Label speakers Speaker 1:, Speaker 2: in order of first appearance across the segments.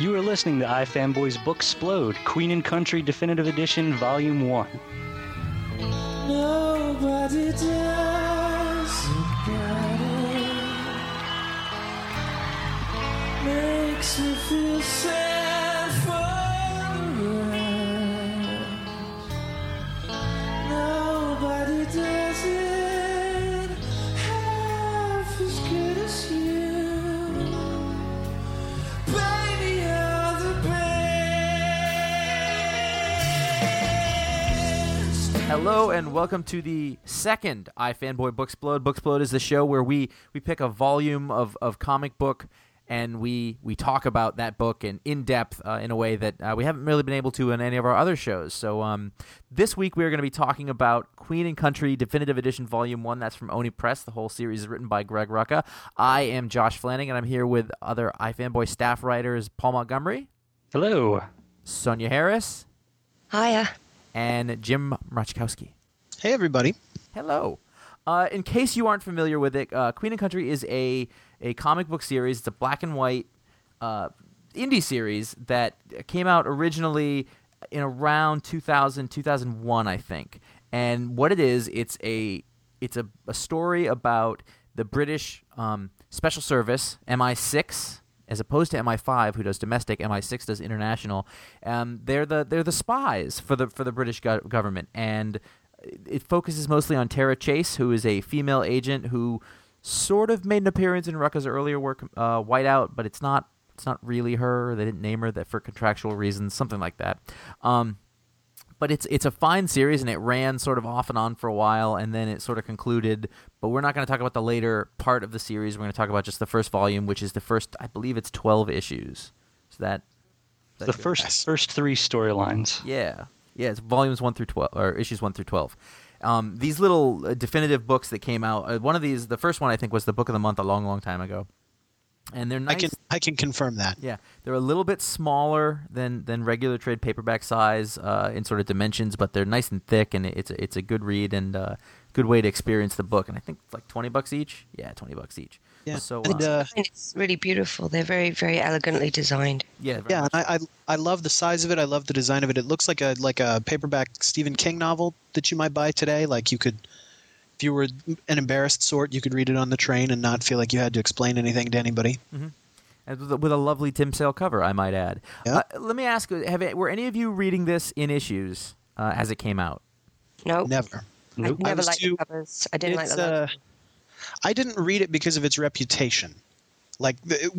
Speaker 1: You are listening to iFanboy's Booksplode, Queen and Country Definitive Edition, Volume 1.
Speaker 2: Nobody does Makes me feel
Speaker 3: Hello and welcome to the second iFanboy Booksplode. Booksplode is the show where we we pick a volume of, of comic book and we we talk about that book in in depth uh, in a way that uh, we haven't really been able to in any of our other shows. So um, this week we are going to be talking about Queen and Country Definitive Edition Volume One. That's from Oni Press. The whole series is written by Greg Rucka. I am Josh Flanagan, and I'm here with other iFanboy staff writers Paul Montgomery,
Speaker 1: Hello.
Speaker 3: Sonia Harris,
Speaker 4: Hiya.
Speaker 3: And Jim Mroczkowski.
Speaker 5: Hey, everybody.
Speaker 3: Hello. Uh, in case you aren't familiar with it, uh, Queen and Country is a a comic book series. It's a black and white uh, indie series that came out originally in around 2000 2001 I think. And what it is, it's a it's a, a story about the British um, Special Service MI6 as opposed to MI5 who does domestic, MI6 does international. Um, they're the they're the spies for the for the British go- government and it focuses mostly on Tara Chase, who is a female agent who
Speaker 6: sort of made an appearance in Rucka's earlier work, uh, Whiteout, but it's not it's not really her. They didn't name her that for contractual reasons, something like that. Um, but it's it's a fine series and it ran sort of off and on for a while and then it sort of concluded. But we're not going to talk about the later part of the series. We're going to talk about just the first volume which is the first i believe it's 12 issues. So that
Speaker 1: The first
Speaker 5: Yes.
Speaker 1: first three storylines.
Speaker 6: yeah. Yeah it's volumes 1 through 12 or issues 1 through 12 um, these little uh, definitive books that came out uh, one of these the first one i think was the book of the month a long long time ago and they're nice
Speaker 5: I can I can confirm that.
Speaker 6: yeah, they're a little bit smaller than than regular trade paperback size uh, in sort of dimensions, but they're nice and thick, and it's a, it's a good read and uh, good way to experience the book. And I think it's like twenty bucks each. Yeah, twenty bucks each.
Speaker 5: Yeah.
Speaker 6: So
Speaker 5: And,
Speaker 6: uh,
Speaker 5: uh,
Speaker 4: it's really beautiful. They're very, very elegantly designed.
Speaker 6: yeah,
Speaker 5: Yeah, and I, I I love the size of it. I love the design of it. It looks like a like a paperback Stephen King novel that you might buy today. Like you could, if you were an embarrassed sort, you could read it on the train and not feel like you had to explain anything to anybody.
Speaker 6: And with a, with a lovely Tim Sale cover, I might add.
Speaker 5: Yeah.
Speaker 6: Uh, let me ask: Have were any of you reading this in issues uh, as it came out?
Speaker 4: No,
Speaker 5: Never.
Speaker 4: I
Speaker 1: Nope.
Speaker 5: I
Speaker 4: never liked
Speaker 5: too-
Speaker 4: the covers. I didn't like the logo.
Speaker 5: uh, I didn't read it because of its reputation. Like,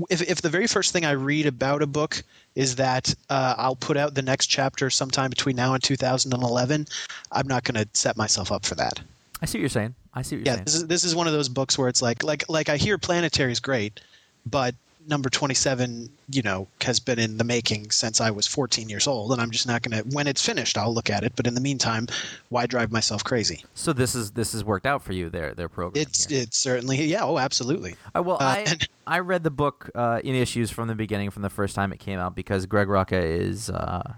Speaker 5: if, if the very first thing I read about a book is that uh, I'll put out the next chapter sometime between now and 2011, I'm not going to set myself up for that.
Speaker 6: I see what you're saying. I see what you're
Speaker 5: Yeah,
Speaker 6: saying.
Speaker 5: this is this is one of those books where it's like like like I hear Planetary is great, but number 27, you know, has been in the making since I was 14 years old, and I'm just not going to. When it's finished, I'll look at it. But in the meantime, why drive myself crazy?
Speaker 6: so this is this has worked out for you. Their their program.
Speaker 5: It's
Speaker 6: here.
Speaker 5: it's certainly yeah. Oh, absolutely.
Speaker 6: Uh, well,
Speaker 5: Uh,
Speaker 6: I
Speaker 5: and-
Speaker 6: I read the book uh, in issues from the beginning, from the first time it came out, because Greg Rucka is uh,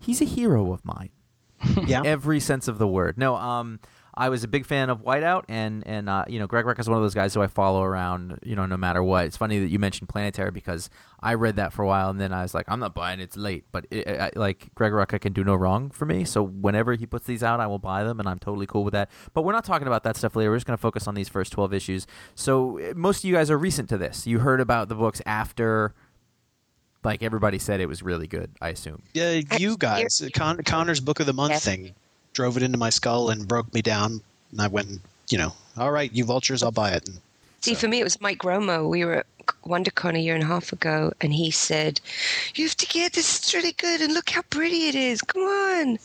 Speaker 6: he's a hero of mine,
Speaker 5: Yeah.
Speaker 6: every sense of the word. No, um, I was a big fan of Whiteout, and and uh, you know Greg Rucka is one of those guys who I follow around, you know, no matter what. It's funny that you mentioned Planetary because I read that for a while, and then I was like, I'm not buying it; it's late. But it, I, like Greg Rucka can do no wrong for me, so whenever he puts these out, I will buy them, and I'm totally cool with that. But we're not talking about that stuff later. We're just going to focus on these first 12 issues. So uh, most of you guys are recent to this. You heard about the books after, like everybody said, it was really good. I assume.
Speaker 5: Yeah, you guys, Con- Conor's Book of the Month
Speaker 4: Yes.
Speaker 5: thing drove it into my skull and broke me down, and I went, and, you know, all right, you vultures, I'll buy it. And
Speaker 4: See, for me, it was Mike Romo. We were at WonderCon a year and a half ago, and he said, "You have to get this. It's really good, and look how pretty it is. Come on."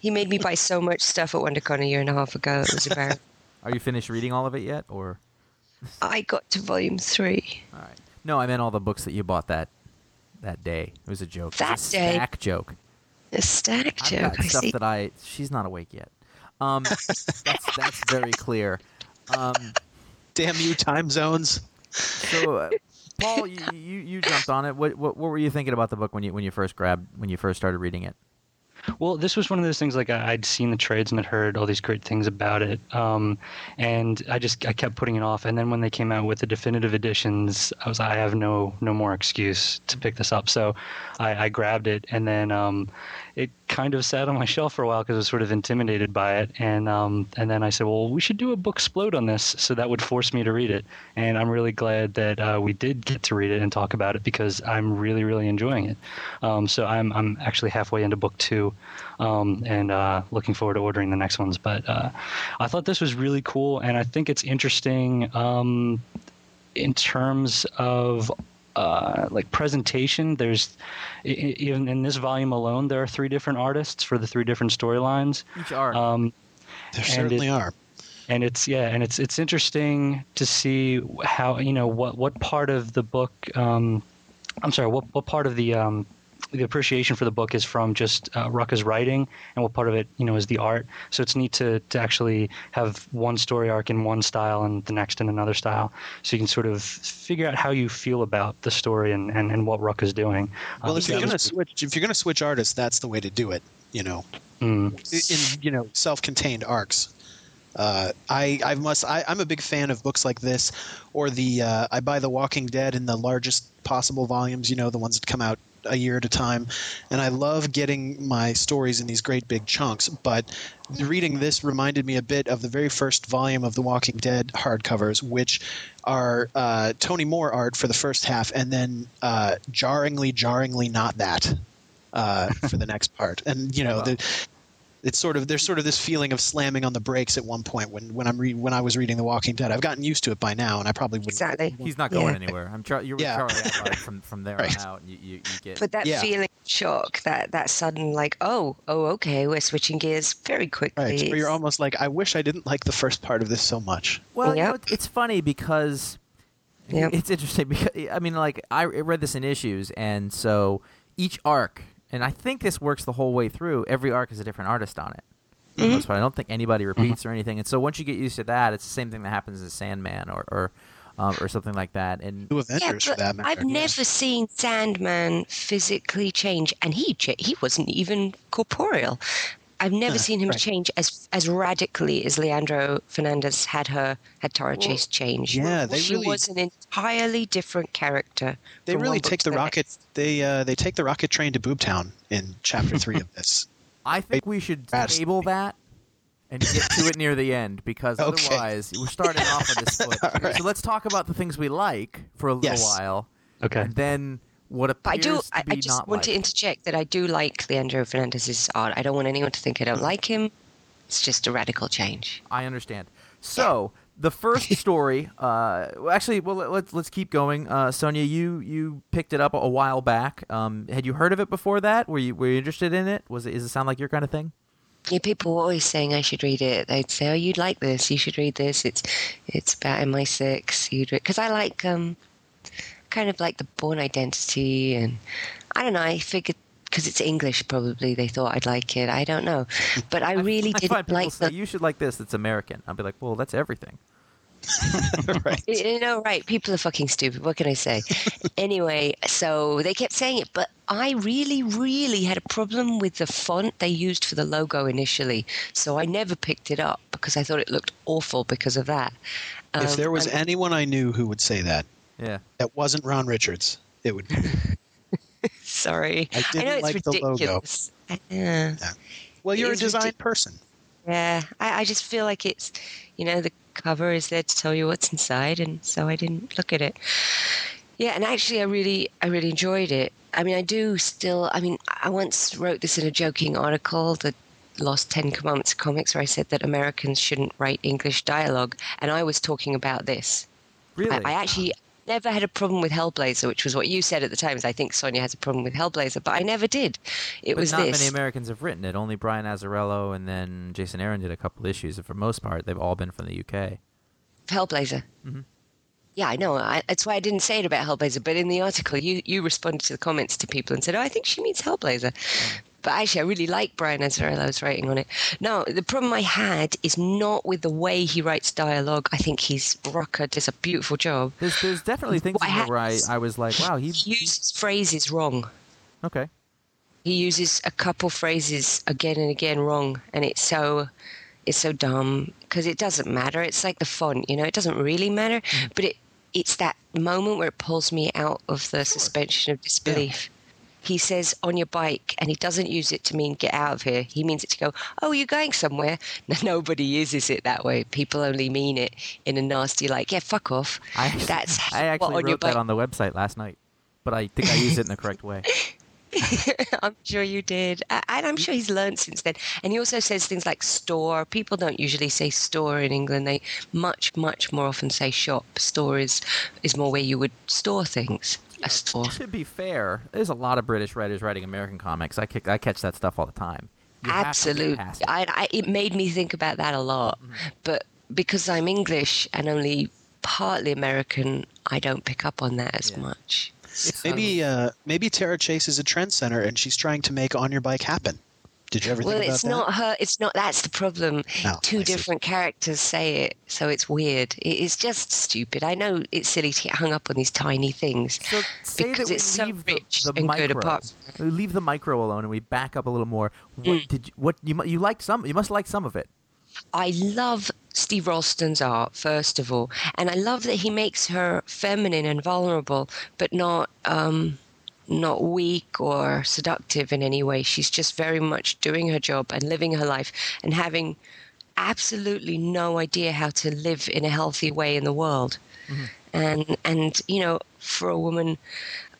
Speaker 4: He made me buy so much stuff at WonderCon a year and a half ago. It was embarrassing.
Speaker 6: Are you finished reading all of it yet, or?
Speaker 4: I got to volume three.
Speaker 6: All right. No, I meant all the books that you bought that that day. It was a joke. It was
Speaker 4: That
Speaker 6: a
Speaker 4: day?
Speaker 6: stack joke.
Speaker 4: A stack
Speaker 6: I've
Speaker 4: joke.
Speaker 6: got
Speaker 4: I
Speaker 6: stuff
Speaker 4: see.
Speaker 6: that I. She's not awake yet. Um, that's that's very clear. Um,
Speaker 5: damn you, time zones.
Speaker 6: so, uh, Paul, you, you you jumped on it. What, what what were you thinking about the book when you when you first grabbed when you first started reading it?
Speaker 1: Well, this was one of those things like I'd seen the trades and had heard all these great things about it, um, and I just I kept putting it off. And then when they came out with the definitive editions, I was I have no no more excuse to pick this up. So I, I grabbed it, and then um, it kind of sat on my shelf for a while because I was sort of intimidated by it. And um, and then I said, well, we should do a Booksplode on this, so that would force me to read it. And I'm really glad that uh, we did get to read it and talk about it because I'm really really enjoying it. Um, so I'm I'm actually halfway into book two, um, and uh, looking forward to ordering the next ones. But uh, I thought this was really cool, and I think it's interesting um, in terms of. Uh, like presentation, there's i- i- even in this volume alone, there are three different artists for the three different storylines.
Speaker 6: Each arc.
Speaker 1: Um,
Speaker 5: There certainly
Speaker 1: it-
Speaker 5: are.
Speaker 1: and it's yeah and it's it's interesting to see how you know what what part of the book um i'm sorry what what part of the um the appreciation for the book is from just uh, Rucka's writing, and what part of it, you know, is the art. So it's neat to, to actually have one story arc in one style and the next in another style, so you can sort of figure out how you feel about the story and, and, and what Rucka's doing.
Speaker 5: Well,
Speaker 1: Um,
Speaker 5: if you're gonna switch, if you're gonna switch artists, that's the way to do it. You know,
Speaker 1: Mm.
Speaker 5: in you know self-contained arcs. Uh, I I must I, I'm a big fan of books like this, or the uh, I buy The Walking Dead in the largest possible volumes. You know, the ones that come out a year at a time, and I love getting my stories in these great big chunks. But reading this reminded me a bit of the very first volume of The Walking Dead hardcovers, which are uh, Tony Moore art for the first half, and then uh, jarringly, jarringly not that uh, for the next part. And you know, the, it's sort of there's sort of this feeling of slamming on the brakes at one point when when I'm re- when I was reading The Walking Dead. I've gotten used to it by now, and I probably wouldn't.
Speaker 4: Exactly.
Speaker 6: He's not going
Speaker 4: Yeah.
Speaker 6: anywhere. I'm Char- you're with
Speaker 5: Yeah.
Speaker 6: Charlie from from there
Speaker 5: Right.
Speaker 6: on out. You, you, you get
Speaker 4: But that
Speaker 5: Yeah.
Speaker 4: feeling of shock, that that sudden like, oh, oh, okay, we're switching gears very quickly.
Speaker 5: Right, where you're almost like, I wish I didn't like the first part of this so much.
Speaker 6: Well, you know, it's funny because
Speaker 4: Yep.
Speaker 6: it's interesting because I mean, like I I read this in issues, and so each arc, and I think this works the whole way through. Every arc is a different artist on it. for the most part. I don't think anybody repeats or anything, and so once you get used to that, it's the same thing that happens in Sandman or or um, or something like that. And
Speaker 5: New
Speaker 4: Yeah,
Speaker 5: for
Speaker 4: but
Speaker 5: that matter.
Speaker 4: I've
Speaker 5: yeah.
Speaker 4: never seen Sandman physically change, and he he wasn't even corporeal. I've never
Speaker 5: Huh,
Speaker 4: seen him
Speaker 5: right.
Speaker 4: change as as radically as Leandro Fernandez had her had Tara Chase change.
Speaker 5: yeah, they
Speaker 4: she
Speaker 5: really-
Speaker 4: was an entirely different character.
Speaker 5: They really take
Speaker 4: to
Speaker 5: the rocket.
Speaker 4: next.
Speaker 5: They uh, they take the rocket train to Boobtown in chapter three of this.
Speaker 6: I think we should table that and get to it near the end because
Speaker 5: Okay.
Speaker 6: otherwise we're starting off on this foot.
Speaker 5: All right.
Speaker 6: So let's talk about the things we like for a little
Speaker 5: Yes.
Speaker 6: while,
Speaker 1: Okay.
Speaker 6: and then what
Speaker 4: But I do. I, I just want
Speaker 6: like.
Speaker 4: to interject that I do like Leandro Fernandez's art. I don't want anyone to think I don't like him. It's just a radical change.
Speaker 6: I understand. So the first story, uh, actually, well, let- let's let's keep going. Uh, Sonia, you you picked it up a while back. Um, had you heard of it before that? Were you were you interested in it? Was it is it sound like your kind of thing?
Speaker 4: Yeah, people were always saying I should read it. They'd say, "Oh, you'd like this. You should read this. It's it's about MI6. You'd because I like um kind of like the Bourne Identity, and I don't know. I figured because it's English, probably they thought I'd like it. I don't know, but I really
Speaker 6: I
Speaker 4: didn't
Speaker 6: people
Speaker 4: like
Speaker 6: say
Speaker 4: the.
Speaker 6: you should like this. It's American. I'll be like, well, that's everything.
Speaker 5: right.
Speaker 4: You know, right? People are fucking stupid. What can I say? anyway, so they kept saying it, but I really, really had a problem with the font they used for the logo initially. So I never picked it up because I thought it looked awful because of that.
Speaker 5: if
Speaker 4: Um,
Speaker 5: there was
Speaker 4: I'm-
Speaker 5: anyone I knew who would say that,
Speaker 6: Yeah.
Speaker 5: that wasn't Ron Richards, it would be.
Speaker 4: sorry,
Speaker 5: I didn't
Speaker 4: know it's
Speaker 5: like the logo.
Speaker 4: ridiculous. Yeah,
Speaker 5: Well, you're a design
Speaker 4: ridic-
Speaker 5: person.
Speaker 4: yeah. I, I just feel like it's, you know, the cover is there to tell you what's inside, and so I didn't look at it. Yeah, and actually, I really, I really enjoyed it. I mean, I do still. I mean, I once wrote this in a joking article that lost 10 commandments of comics where i said that americans shouldn't write english dialogue and i was talking about this
Speaker 6: Really?
Speaker 4: I, I actually never had a problem with hellblazer which was what you said at the time is i think sonia has a problem with hellblazer but i never did it
Speaker 6: but
Speaker 4: was
Speaker 6: not
Speaker 4: this
Speaker 6: many Americans have written it. Only Brian Azzarello and then Jason Aaron did a couple issues, and for most part, they've all been from the UK.
Speaker 4: Hellblazer.
Speaker 6: Mhm.
Speaker 4: Yeah, I know. I, that's why I didn't say it about Hellblazer. But in the article, you, you responded to the comments to people and said, "Oh, I think she means Hellblazer." But actually, I really like Brian Azzarello's writing on it. No, the problem I had is not with the way he writes dialogue. I think he's Rucka does a beautiful job.
Speaker 6: There's there's definitely things in here where I, I was like, wow, he
Speaker 4: He uses phrases wrong.
Speaker 6: okay.
Speaker 4: He uses a couple phrases again and again wrong, and it's so it's so dumb because it doesn't matter. It's like the font, you know. It doesn't really matter, mm. but it it's that moment where it pulls me out of the suspension of disbelief. He says on your bike, and he doesn't use it to mean get out of here. He means it to go, oh, you're going somewhere. No, nobody uses it that way. People only mean it in a nasty, like, yeah, fuck off.
Speaker 6: I actually,
Speaker 4: That's
Speaker 6: I actually wrote that
Speaker 4: bike.
Speaker 6: on the website last night, but I think I used it in the correct way.
Speaker 4: I'm sure you did. And I'm sure he's learned since then. And he also says things like store. People don't usually say store in England. They much, much more often say shop. Store is, is more where you would store things. A store.
Speaker 6: To be fair, there's a lot of British writers writing American comics. I kick, I catch that stuff all the time. You have to get
Speaker 4: Absolutely.
Speaker 6: it.
Speaker 4: I, I, it made me think about that a lot. But because I'm English and only partly American, I don't pick up on that as
Speaker 6: Yeah.
Speaker 4: much.
Speaker 5: Maybe uh, maybe Tara Chase is a trend center and she's trying to make on your bike happen. Did you ever
Speaker 4: Well,
Speaker 5: think about
Speaker 4: it's
Speaker 5: that?
Speaker 4: not her. It's not. That's the problem.
Speaker 5: Oh,
Speaker 4: Two
Speaker 5: I see.
Speaker 4: different characters say it, so it's weird. It's just stupid. I know it's silly to get hung up on these tiny things.
Speaker 6: So say
Speaker 4: Because
Speaker 6: that we
Speaker 4: it's so
Speaker 6: leave the,
Speaker 4: rich
Speaker 6: the
Speaker 4: and
Speaker 6: micro.
Speaker 4: good apart-
Speaker 6: We leave the micro alone and we back up a little more. What
Speaker 4: Mm.
Speaker 6: did you, what you mu- you liked some? You must like some of it.
Speaker 4: I love Steve Rolston's art, first of all, and I love that he makes her feminine and vulnerable, but not um, not weak or seductive in any way. She's just very much doing her job and living her life and having absolutely no idea how to live in a healthy way in the world. And and you know, for a woman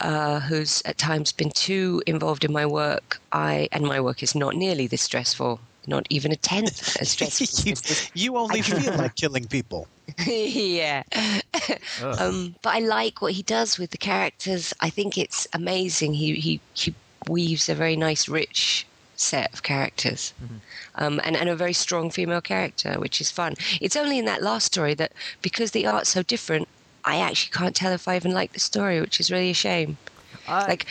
Speaker 4: uh, who's at times been too involved in my work, I and my work is not nearly this stressful. not even a tenth as stressful.
Speaker 5: you, you only feel like killing people.
Speaker 4: Yeah. um, but I like what he does with the characters. I think it's amazing. He he he weaves a very nice, rich set of characters, um, and and a very strong female character, which is fun. It's only in that last story that because the art's so different, I actually can't tell if I even like the story, which is really a shame.
Speaker 6: I-
Speaker 4: like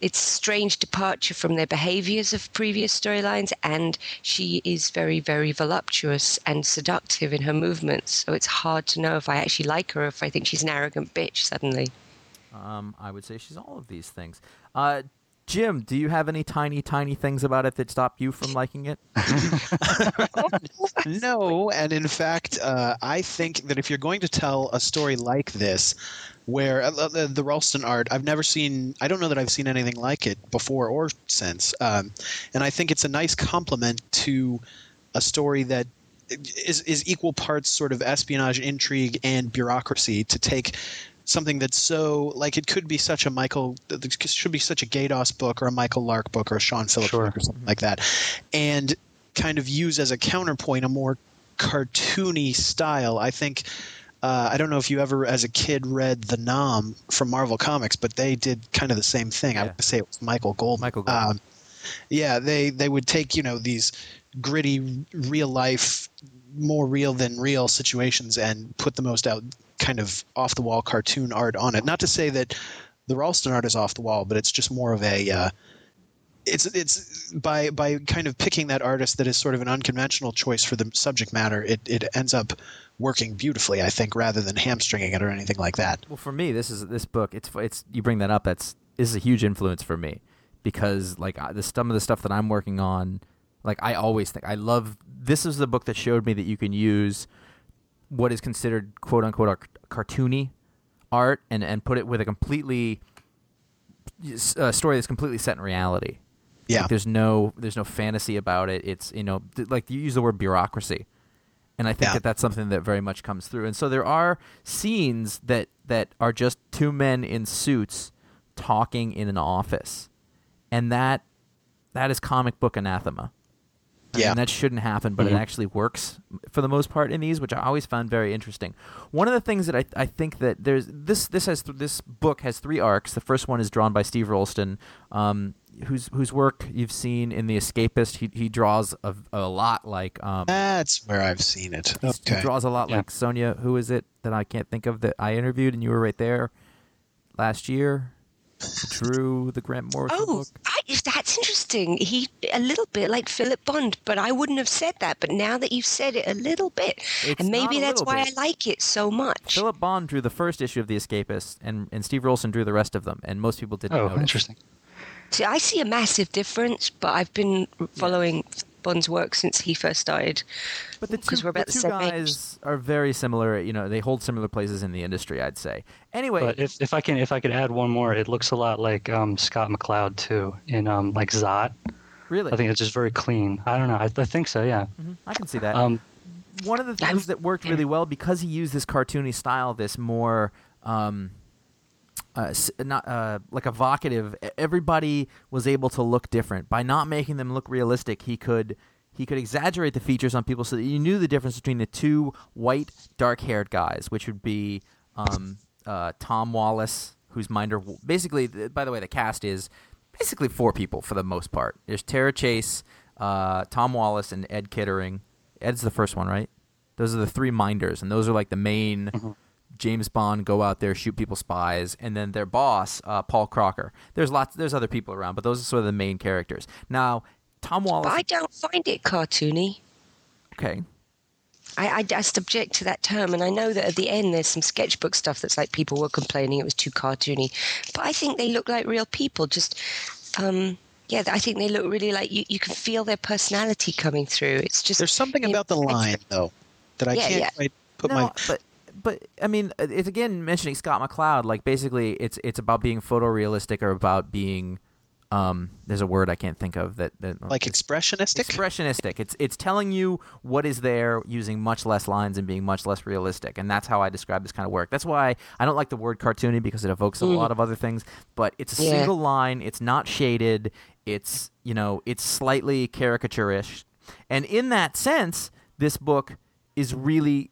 Speaker 4: it's strange departure from their behaviors of previous storylines and she is very very voluptuous and seductive in her movements so it's hard to know if i actually like her or if i think she's an arrogant bitch suddenly
Speaker 6: Um, I would say she's all of these things. Uh, Jim, do you have any tiny, tiny things about it that stop you from liking it?
Speaker 5: No, and in fact, uh, I think that if you're going to tell a story like this, where uh, the, the Rolston art, I've never seen, I don't know that I've seen anything like it before or since, um, and I think it's a nice complement to a story that is is equal parts sort of espionage, intrigue, and bureaucracy to take something that's so like it could be such a Michael should be such a Gaydos book or a Michael Lark book or a Sean Phillips
Speaker 1: Sure.
Speaker 5: book or something like that, and kind of use as a counterpoint a more cartoony style. I think. Uh, I don't know if you ever, as a kid, read the 'Nam from Marvel Comics, but they did kind of the same thing. I would say it was Michael Golden.
Speaker 6: Michael Golden.
Speaker 5: Um, yeah, they they would take you know these gritty, real life, more real than real situations and put the most out kind of off the wall cartoon art on it. Not to say that the Rolston art is off the wall, but it's just more of a. Uh, it's it's by by kind of picking that artist that is sort of an unconventional choice for the subject matter. It it ends up working beautifully, I think, rather than hamstringing it or anything like that.
Speaker 6: Well, for me, this is this book. It's it's you bring that up. That's this is a huge influence for me because like the some of the stuff that I'm working on, like I always think I love. This is the book that showed me that you can use what is considered quote unquote ar- cartoony art and and put it with a completely uh, story that's completely set in reality.
Speaker 5: Yeah.
Speaker 6: Like, there's no there's no fantasy about it. It's you know th- like you use the word bureaucracy, and I think
Speaker 5: Yeah.
Speaker 6: that that's something that very much comes through. And so there are scenes that that are just two men in suits talking in an office, and that that is comic book anathema. I
Speaker 5: Yeah.
Speaker 6: mean, that shouldn't happen, but it actually works for the most part in these, which I always found very interesting. One of the things that I, I think that there's this this has this book has three arcs. The first one is drawn by Steve Rolston, um, whose whose work you've seen in The Escapist. He he draws a, a lot like um,
Speaker 5: That's where I've seen it.
Speaker 6: he draws a lot
Speaker 1: Yeah.
Speaker 6: like Sonia. Who is it that I can't think of that I interviewed and you were right there last year? Drew the Grant Morrison
Speaker 4: oh
Speaker 6: book.
Speaker 4: I, that's interesting he a little bit like philip bond but i wouldn't have said that but now that you've said it a little bit
Speaker 6: It's
Speaker 4: and maybe that's why
Speaker 6: bit.
Speaker 4: i like it so much
Speaker 6: Philip Bond drew the first issue of The Escapist, and, and Steve Rolston drew the rest of them, and most people didn't know.
Speaker 1: Oh,
Speaker 6: notice.
Speaker 1: interesting.
Speaker 4: See, I see a massive difference, but I've been following Bond's work since he first started.
Speaker 6: But the
Speaker 4: 'Cause
Speaker 6: two,
Speaker 4: we're about
Speaker 6: the
Speaker 4: the
Speaker 6: two
Speaker 4: same age.
Speaker 6: guys are very similar. You know, they hold similar places in the industry. I'd say. Anyway,
Speaker 1: But if, if I can if I could add one more, it looks a lot like um, Scott McCloud too in um, like Zot.
Speaker 6: really,
Speaker 1: I think it's just very clean. I don't know. I, I think so. Yeah.
Speaker 6: Mhm, I can see that.
Speaker 1: Um,
Speaker 6: one of the things that worked really well because he used this cartoony style, this more um, uh, not uh, like evocative. Everybody was able to look different by not making them look realistic. He could he could exaggerate the features on people so that you knew the difference between the two white, dark-haired guys, which would be um, uh, Tom Wallace, who's Minder. Basically, by the way, the cast is basically four people for the most part. There's Tara Chase, uh, Tom Wallace, and Ed Kittering. Ed's the first one, right? Those are the three minders, and those are like the main James Bond go out there shoot people spies, and then their boss, uh, Paul Crocker. There's lots, there's other people around, but those are sort of the main characters. Now, Tom Wallace.
Speaker 4: But I don't find it cartoony.
Speaker 6: okay,
Speaker 4: I, I just object to that term, and I know that at the end there's some sketchbook stuff that's like people were complaining it was too cartoony, but I think they look like real people. Just, um, yeah, I think they look really like you. You can feel their personality coming through. It's just
Speaker 5: There's something
Speaker 4: you know,
Speaker 5: about the line though that I
Speaker 4: Yeah,
Speaker 5: can't
Speaker 4: yeah.
Speaker 5: quite put
Speaker 6: no,
Speaker 5: my.
Speaker 6: but but I mean, uh, it's again mentioning Scott McCloud. Like basically, it's it's about being photorealistic or about being. Um, there's a word I can't think of that. that
Speaker 5: Like expressionistic.
Speaker 6: expressionistic. It's it's telling you what is there using much less lines and being much less realistic, and that's how I describe this kind of work. That's why I don't like the word cartoony because it evokes a lot of other things. But it's a
Speaker 4: Yeah.
Speaker 6: single line. It's not shaded. It's you know it's slightly caricaturish. and in that sense, this book is really g-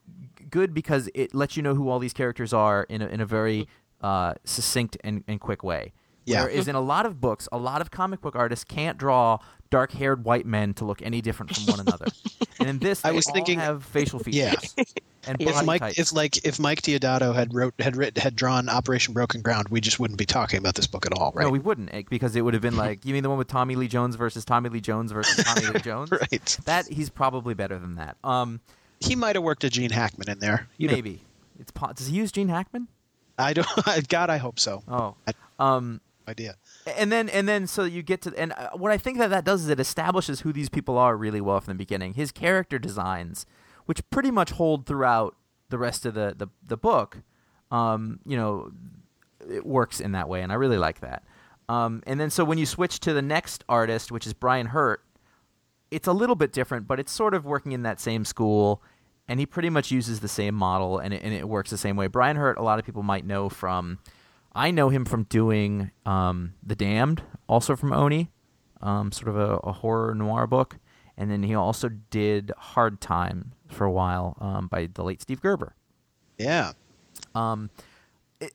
Speaker 6: good because it lets you know who all these characters are in a, in a very uh, succinct and, and quick way.
Speaker 5: Yeah.
Speaker 6: Whereas in a lot of books, a lot of comic book artists can't draw dark-haired white men to look any different from one another. and in this,
Speaker 5: I was thinking-
Speaker 6: have facial features.
Speaker 5: Yeah.
Speaker 6: and
Speaker 5: If Mike,
Speaker 6: types.
Speaker 5: if like if Mike Deodato had wrote had writ, had drawn Operation Broken Ground, we just wouldn't be talking about this book at all, right?
Speaker 6: No, we wouldn't eh, because it would have been like you mean the one with Tommy Lee Jones versus Tommy Lee Jones versus Tommy Lee Jones.
Speaker 5: right.
Speaker 6: That he's probably better than that. Um,
Speaker 5: He might have worked a Gene Hackman in there. You know,
Speaker 6: maybe it's po- does he use Gene Hackman?
Speaker 5: I don't. God, I hope so.
Speaker 6: Oh, um,
Speaker 5: Idea.
Speaker 6: and then and then so you get to and uh, what I think that that does is it establishes who these people are really well from the beginning. His character designs, which pretty much hold throughout the rest of the the, the book, um, you know, it works in that way, and I really like that. Um, and then so when you switch to the next artist, which is Brian Hurtt, it's a little bit different, but it's sort of working in that same school, and he pretty much uses the same model, and it, and it works the same way. Brian Hurtt, a lot of people might know from, I know him from doing um, The Damned, also from Oni, um, sort of a, a horror noir book, and then he also did Hard Time for a while um, by the late Steve Gerber.
Speaker 5: Yeah.
Speaker 6: Um,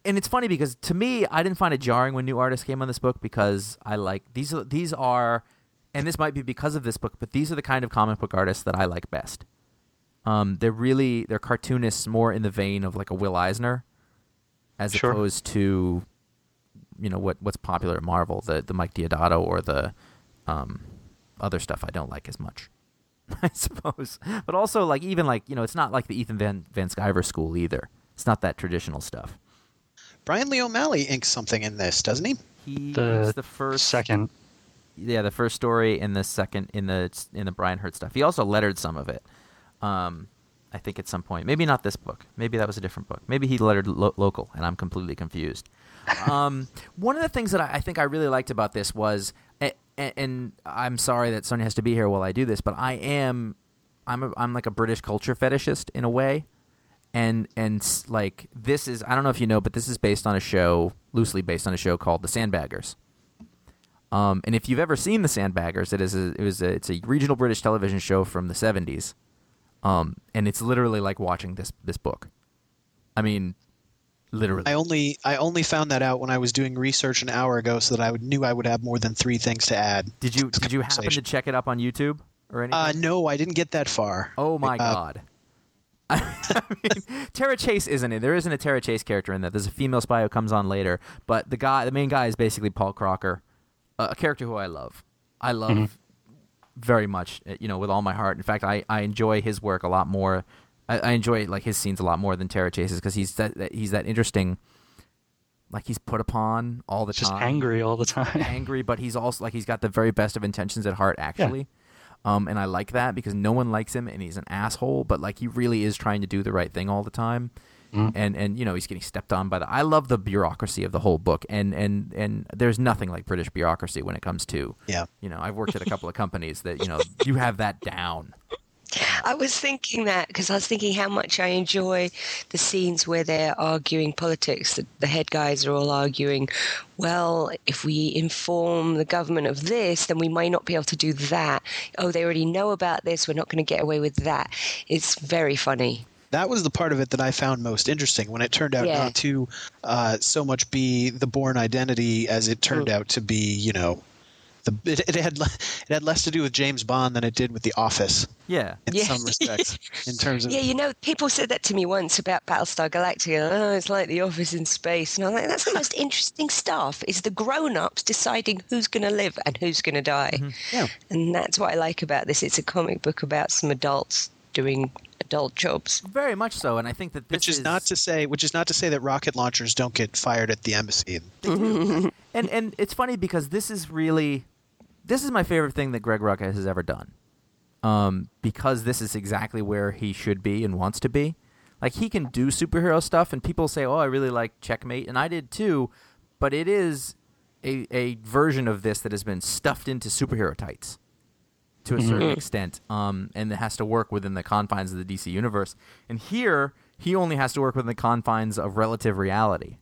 Speaker 6: and it's funny because to me, I didn't find it jarring when new artists came on this book because I like these. These are, and this might be because of this book, but these are the kind of comic book artists that I like best. Um, they're really they're cartoonists more in the vein of like a Will Eisner, as
Speaker 1: Sure.
Speaker 6: opposed to, you know what what's popular at Marvel, the the Mike Deodato or the, um, other stuff I don't like as much. I suppose, but also like even like you know it's not like the Ethan Van Van Sciver school either. It's not that traditional stuff.
Speaker 5: Brian Lee O'Malley inks something in this, doesn't he?
Speaker 6: He
Speaker 1: The
Speaker 6: the first
Speaker 1: Second.
Speaker 6: Yeah, the first story in the second in the in the Brian Hurtt stuff. He also lettered some of it. Um, I think at some point, maybe not this book. Maybe that was a different book. Maybe he lettered lo- local, and I'm completely confused. um, one of the things that I, I think I really liked about this was, and, and I'm sorry that Sonia has to be here while I do this, but I am, I'm a, I'm like a British culture fetishist in a way, and and like this is I don't know if you know, but this is based on a show, loosely based on a show called The Sandbaggers. Um, and if you've ever seen The Sandbaggers, it is a, it was a, it's a regional British television show from the 70s. Um, and it's literally like watching this this book. I mean, literally.
Speaker 5: I only I only found that out when I was doing research an hour ago, so that I knew I would have more than three things to add.
Speaker 6: did you did you happen to check it up on YouTube or anything?
Speaker 5: Uh, no, I didn't get that far.
Speaker 6: Oh my
Speaker 5: Uh,
Speaker 6: god. I mean, Tara Chase isn't it? There isn't a Tara Chase character in that. There's a female spy who comes on later, but the guy, the main guy, is basically Paul Crocker, uh, a character who I love. I love very much, uh, you know, with all my heart. In fact, I, I enjoy his work a lot more. I, I enjoy like his scenes a lot more than Tara Chase's because he's that, that he's that interesting. Like he's put upon all the
Speaker 1: Just
Speaker 6: time
Speaker 1: angry all the time.
Speaker 6: angry, but he's also like he's got the very best of intentions at heart, actually. Um, and I like that because no one likes him, and he's an asshole. But like he really is trying to do the right thing all the time, Mm. and and you know he's getting stepped on by the. I love the bureaucracy of the whole book, and and and there's nothing like British bureaucracy when it comes to.
Speaker 5: Yeah.
Speaker 6: You know, I've worked at a couple of companies that you know you have that down.
Speaker 4: I was thinking that because I was thinking how much I enjoy the scenes where they're arguing politics. The, the head guys are all arguing, well, if we inform the government of this, then we might not be able to do that. Oh, they already know about this. We're not going to get away with that. It's very funny.
Speaker 5: That was the part of it that I found most interesting when it turned out
Speaker 4: Yeah.
Speaker 5: not to uh, so much be the Bourne Identity as it turned
Speaker 4: Mm.
Speaker 5: out to be, you know, the it, it had it had less to do with James Bond than it did with The Office
Speaker 6: Yeah.
Speaker 5: in
Speaker 4: Yeah.
Speaker 5: some respects. in terms of
Speaker 4: Yeah, you know, people said that to me once about Battlestar Galactica. Oh, it's like the office in space. And I'm like, that's the most interesting stuff is the grown ups deciding who's going to live and who's going to die.
Speaker 5: Yeah.
Speaker 4: And that's what I like about this. It's a comic book about some adults doing adult jobs.
Speaker 6: Very much so, and I think that this
Speaker 5: which is, not to say which is not to say that rocket launchers don't get fired at the embassy.
Speaker 6: and and it's funny because this is really this is my favorite thing that Greg Rucka has ever done. Um, because this is exactly where he should be and wants to be. Like he can do superhero stuff, and people say, "Oh, I really like Checkmate," and I did too. But it is a a version of this that has been stuffed into superhero tights to a certain extent, um, and it has to work within the confines of the DC universe. And here, he only has to work within the confines of relative reality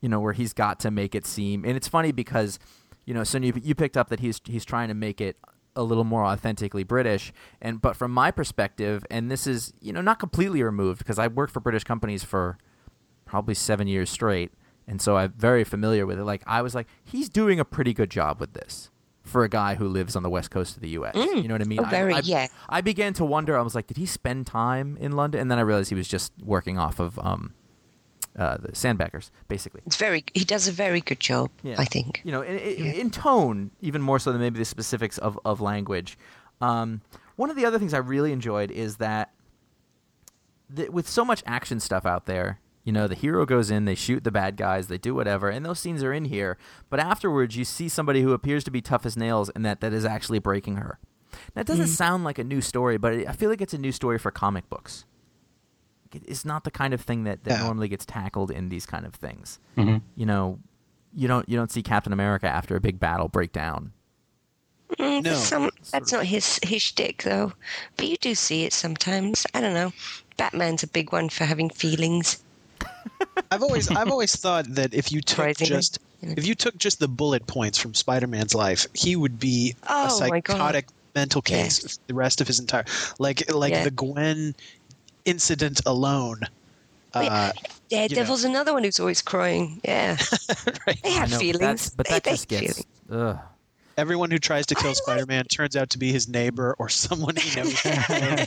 Speaker 6: you know, where he's got to make it seem. And it's funny because, you know, so you, you picked up that he's he's trying to make it a little more authentically British. And but from my perspective, and this is you know not completely removed because I worked for British companies for probably seven years straight, and so I'm very familiar with it. Like I was like, he's doing a pretty good job with this for a guy who lives on the west coast of the U.S. You know what I mean?
Speaker 4: Oh, very,
Speaker 6: I, I,
Speaker 4: yeah.
Speaker 6: I began to wonder. I was like, did he spend time in London? And then I realized he was just working off of um, uh, the Sandbaggers, basically.
Speaker 4: It's very. He does a very good job.
Speaker 6: Yeah.
Speaker 4: I think.
Speaker 6: You know, in, in, in tone, even more so than maybe the specifics of, of language. Um, one of the other things I really enjoyed is that th- with so much action stuff out there, you know, the hero goes in, they shoot the bad guys, they do whatever, and those scenes are in here. But afterwards, you see somebody who appears to be tough as nails, and that, that is actually breaking her. Now, it doesn't sound like a new story, but it, I feel like it's a new story for comic books. It's not the kind of thing that, that
Speaker 5: Yeah.
Speaker 6: normally gets tackled in these kind of things.
Speaker 1: Mhm.
Speaker 6: You know, you don't you don't see Captain America after a big battle break down.
Speaker 4: Mm,
Speaker 5: No.
Speaker 4: that's some, that's not his his shtick though. But you do see it sometimes. I don't know. Batman's a big one for having feelings.
Speaker 5: I've always I've always thought that if you took
Speaker 4: Surprisingly.
Speaker 5: just if you took just the bullet points from Spider-Man's life, he would be a
Speaker 4: Oh, my God.
Speaker 5: psychotic mental case for the rest of his entire like like
Speaker 4: Yeah.
Speaker 5: the Gwen incident alone.
Speaker 4: Wait,
Speaker 5: Uh,
Speaker 4: Daredevil's another one who's always crying. Yeah,
Speaker 5: right.
Speaker 4: they have
Speaker 6: know,
Speaker 4: feelings.
Speaker 6: that's- but that
Speaker 4: they
Speaker 6: just
Speaker 4: have
Speaker 6: gets
Speaker 5: Everyone who tries to kill Spider-Man turns out to be his neighbor or someone he knows.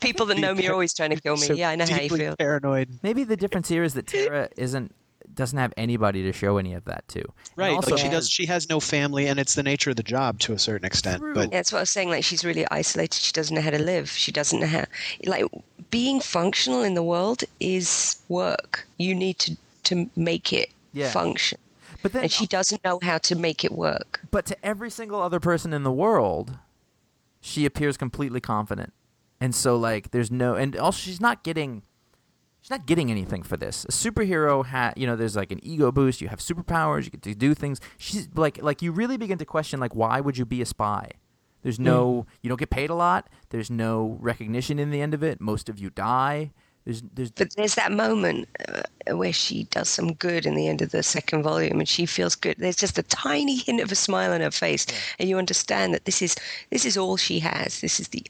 Speaker 4: People that know me are always trying to kill me.
Speaker 5: So
Speaker 4: yeah, I know how you
Speaker 5: deeply
Speaker 4: feel.
Speaker 5: Paranoid.
Speaker 6: Maybe the difference here is that Tara isn't doesn't have anybody to show any of that to. And
Speaker 5: Right.
Speaker 6: Also,
Speaker 5: like she does she has no family and it's the nature of the job to a certain extent.
Speaker 6: True.
Speaker 5: But
Speaker 4: Yeah, that's what I was saying. Like she's really isolated. She doesn't know how to live. She doesn't know how. Like being functional in the world is work. You need to to make it
Speaker 6: Yeah.
Speaker 4: function,
Speaker 6: but then
Speaker 4: and she doesn't know how to make it work.
Speaker 6: but to every single other person in the world, she appears completely confident. And so like there's no and also she's not getting she's not getting anything for this. A superhero ha you know, there's like an ego boost, you have superpowers, you get to do things. She's like like you really begin to question like why would you be a spy? There's no you don't get paid a lot, there's no recognition in the end of it. Most of you die. There's there's
Speaker 4: But there's that moment uh, where she does some good in the end of the second volume, and she feels good. There's just a tiny hint of a smile on her face, and you understand that this is this is all she has. This is the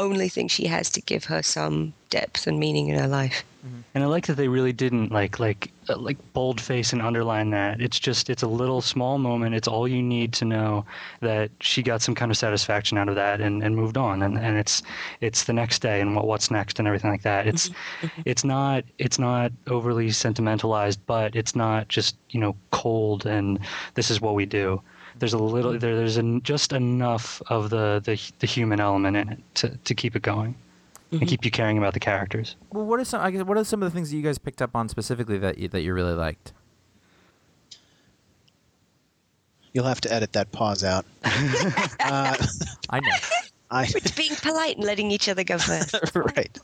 Speaker 4: only thing she has to give her some depth and meaning in her life. Mm-hmm.
Speaker 1: And I like that they really didn't like like uh, like boldface and underline that. It's just it's a little small moment. It's all you need to know that she got some kind of satisfaction out of that and, and moved on. And, and it's it's the next day and what what's next and everything like that. It's mm-hmm. Mm-hmm. it's not it's not overly sentimentalized, but it's not just you know cold and this is what we do. There's a little there, there's an, just enough of the, the the human element in it to, to keep it going and keep you caring about the characters.
Speaker 6: well, what are some I guess what are some of the things that you guys picked up on specifically that you, that you really liked?
Speaker 5: you'll have to edit that pause out. uh,
Speaker 6: I know.
Speaker 5: I
Speaker 4: It's being polite and letting each other go first.
Speaker 5: right.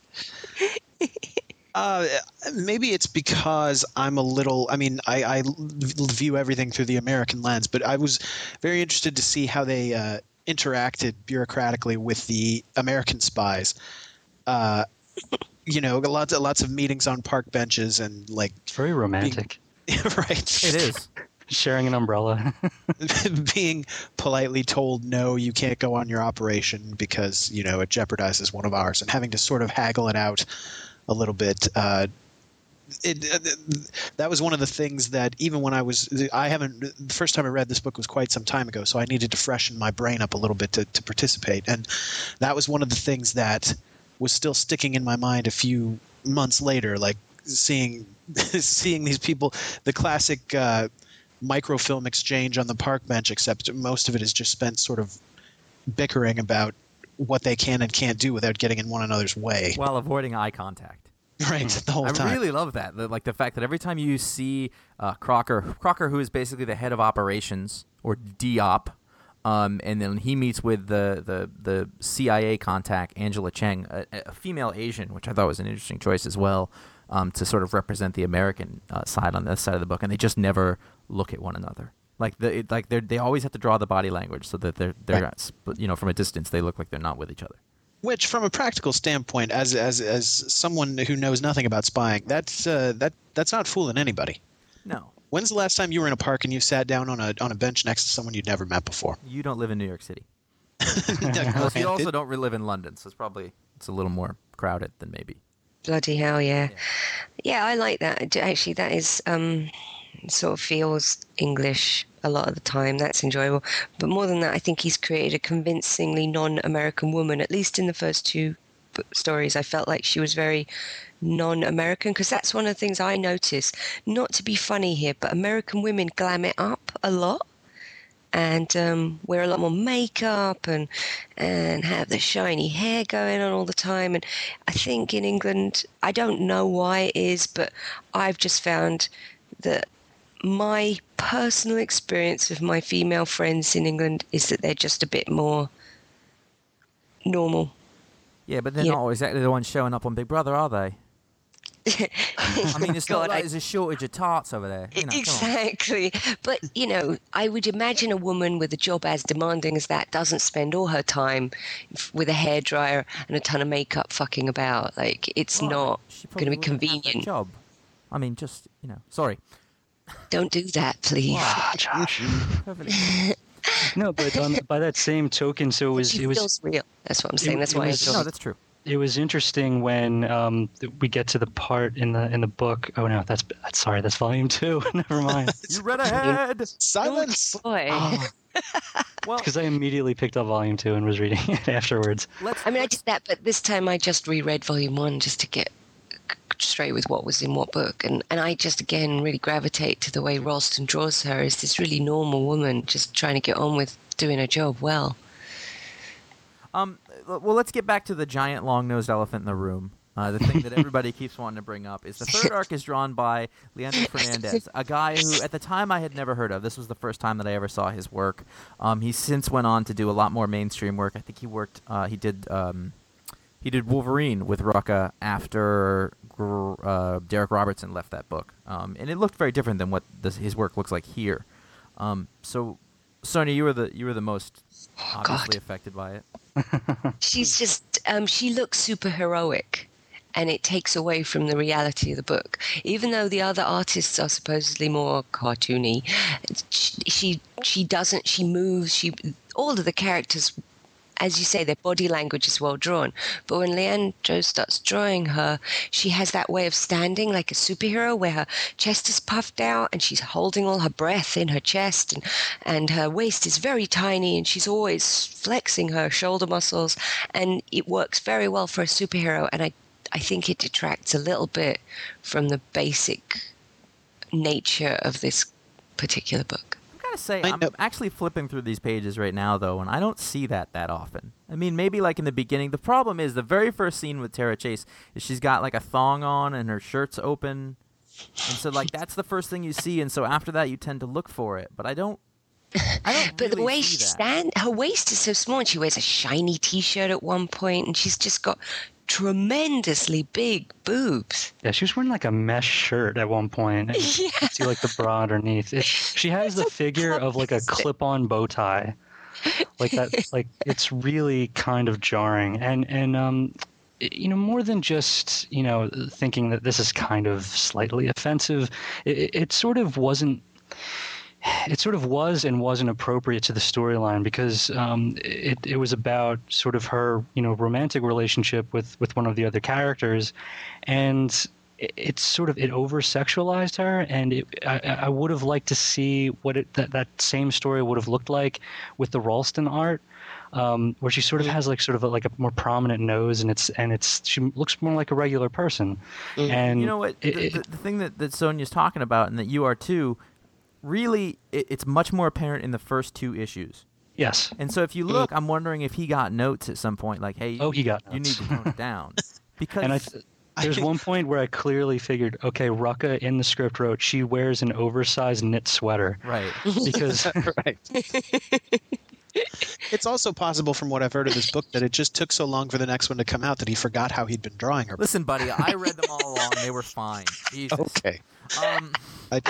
Speaker 5: Uh, maybe it's because I'm a little. I mean, I, I view everything through the American lens, but I was very interested to see how they uh, interacted bureaucratically with the American spies. Uh, you know, lots of lots of meetings on park benches and like,
Speaker 1: It's very romantic.
Speaker 5: right?
Speaker 6: It is.
Speaker 1: Sharing an umbrella.
Speaker 5: being politely told no you can't go on your operation because you know it jeopardizes one of ours and having to sort of haggle it out a little bit uh, it, uh, that was one of the things that even when I was I haven't the first time I read this book was quite some time ago so I needed to freshen my brain up a little bit to, to participate. And that was one of the things that was still sticking in my mind a few months later like seeing seeing these people the classic uh, microfilm exchange on the park bench, except most of it is just spent sort of bickering about what they can and can't do without getting in one another's way.
Speaker 6: While avoiding eye contact.
Speaker 5: right, the whole
Speaker 6: I
Speaker 5: time.
Speaker 6: really love that. The, like the fact that every time you see uh, Crocker, Crocker, who is basically the head of operations or DOP, um, and then he meets with the, the, the CIA contact Angela Cheng, a, a female Asian, which I thought was an interesting choice as well, um, to sort of represent the American uh, side on this side of the book, and they just never look at one another. Like the it, like they they always have to draw the body language so that they're they're
Speaker 5: Right.
Speaker 6: sp- you know from a distance they look like they're not with each other.
Speaker 5: Which, from a practical standpoint, as as as someone who knows nothing about spying, that's uh, that that's not fooling anybody.
Speaker 6: No,
Speaker 5: When's the last time you were in a park and you sat down on a on a bench next to someone you'd never met before?
Speaker 6: you don't live in New York City. Plus, you also don't live in London, so it's probably it's a little more crowded than maybe.
Speaker 4: Bloody hell, yeah. Yeah, I like that. Actually, that is um, sort of feels English a lot of the time. That's enjoyable. But more than that, I think he's created a convincingly non-American woman. At least in the first two stories, I felt like she was very non-American because that's one of the things I notice. Not to be funny here, but American women glam it up a lot and um, wear a lot more makeup and and have the shiny hair going on all the time. And I think in England, I don't know why it is, but I've just found that my personal experience of my female friends in England is that they're just a bit more normal.
Speaker 6: Yeah, but they're
Speaker 4: Yeah.
Speaker 6: not exactly the ones showing up on Big Brother, are they? I mean, it's not
Speaker 4: God,
Speaker 6: like
Speaker 4: I-
Speaker 6: there's a shortage of tarts over there. You know,
Speaker 4: exactly. But, you know, I would imagine a woman with a job as demanding as that doesn't spend all her time with a hairdryer and a ton of makeup fucking about. Like, it's
Speaker 6: Right.
Speaker 4: not going to be
Speaker 6: probably wouldn't have that
Speaker 4: convenient.
Speaker 6: Job. I mean, just you know, sorry.
Speaker 4: Don't do that, please.
Speaker 1: Ah, Josh. No, but um, by that same token, so it was
Speaker 4: She
Speaker 1: it was
Speaker 4: feels real. That's what I'm saying.
Speaker 1: it-
Speaker 4: That's
Speaker 1: it
Speaker 4: why
Speaker 1: was-
Speaker 4: I
Speaker 6: no, that's true.
Speaker 1: it was interesting when um, we get to the part in the in the book. Oh no, that's, that's sorry, that's volume two. Never mind.
Speaker 6: You read ahead.
Speaker 5: Silence.
Speaker 4: Boy.
Speaker 6: well,
Speaker 1: Because I immediately picked up volume two and was reading it afterwards.
Speaker 4: I mean, I did that, but this time I just reread volume one just to get c- straight with what was in what book. And, and I just, again, really gravitate to the way Rolston draws her as this really normal woman just trying to get on with doing her job well.
Speaker 6: Um, well, let's get back to the giant long-nosed elephant in the room. Uh, the thing that everybody keeps wanting to bring up is the third arc is drawn by Leandro Fernandez, a guy who, at the time, I had never heard of. This was the first time that I ever saw his work. Um, he since went on to do a lot more mainstream work. I think he worked. Uh, he did. Um, he did Wolverine with Rucka after uh, Darick Robertson left that book, um, and it looked very different than what this, his work looks like here. Um, so, Sonia, you were the you were the most
Speaker 4: Oh,
Speaker 6: obviously
Speaker 4: God.
Speaker 6: affected by it.
Speaker 4: She's just, um, she looks super heroic. And it takes away from the reality of the book. Even though the other artists are supposedly more cartoony, she she, she doesn't. She moves. She all of the characters as you say, their body language is well drawn. But when Leandro starts drawing her, she has that way of standing like a superhero where her chest is puffed out and she's holding all her breath in her chest and, and her waist is very tiny and she's always flexing her shoulder muscles. And it works very well for a superhero. And I, I think it detracts a little bit from the basic nature of this particular book.
Speaker 6: I gotta say,
Speaker 5: I
Speaker 6: I'm
Speaker 5: know-
Speaker 6: actually flipping through these pages right now, though, and I don't see that that often. I mean, maybe like in the beginning. The problem is the very first scene with Tara Chase is she's got like a thong on and her shirt's open, and so like that's the first thing you see, and so after that you tend to look for it. But I don't. I don't
Speaker 4: But the way she
Speaker 6: that.
Speaker 4: stand, her waist is so small, and she wears a shiny T-shirt at one point, and she's just got tremendously big boobs.
Speaker 1: Yeah, she was wearing like a mesh shirt at one point. And you
Speaker 4: Yeah.
Speaker 1: can see like the bra underneath. It, she has the figure of like a clip-on bow tie, like that. Like it's really kind of jarring, and and um, you know, more than just you know thinking that this is kind of slightly offensive, it- it sort of wasn't. It sort of was and wasn't appropriate to the storyline because um, it it was about sort of her you know romantic relationship with with one of the other characters, and it, it's sort of it over sexualized her and it, I, I would have liked to see what it that, that same story would have looked like with the Rolston art um, where she sort of has like sort of a, like a more prominent nose and it's and it's she looks more like a regular person. And
Speaker 6: You know what?
Speaker 1: it-
Speaker 6: the,
Speaker 1: it-
Speaker 6: the, the thing that, that Sonia's talking about, and that you are too, really, it, it's much more apparent in the first two issues.
Speaker 1: yes
Speaker 6: And so if you look, mm. I'm wondering if he got notes at some point, like, "Hey,
Speaker 1: Oh, he got
Speaker 6: you need to tone it down," because
Speaker 1: and I th- there's one point where I clearly figured okay Rucka in the script wrote she wears an oversized knit sweater
Speaker 6: right.
Speaker 1: because
Speaker 5: right. It's also possible, from what I've heard of this book, that it just took so long for the next one to come out that he forgot how he'd been drawing her.
Speaker 6: Listen, buddy, I read them all along. They were fine. Jesus.
Speaker 5: Okay.
Speaker 6: Um,
Speaker 5: I,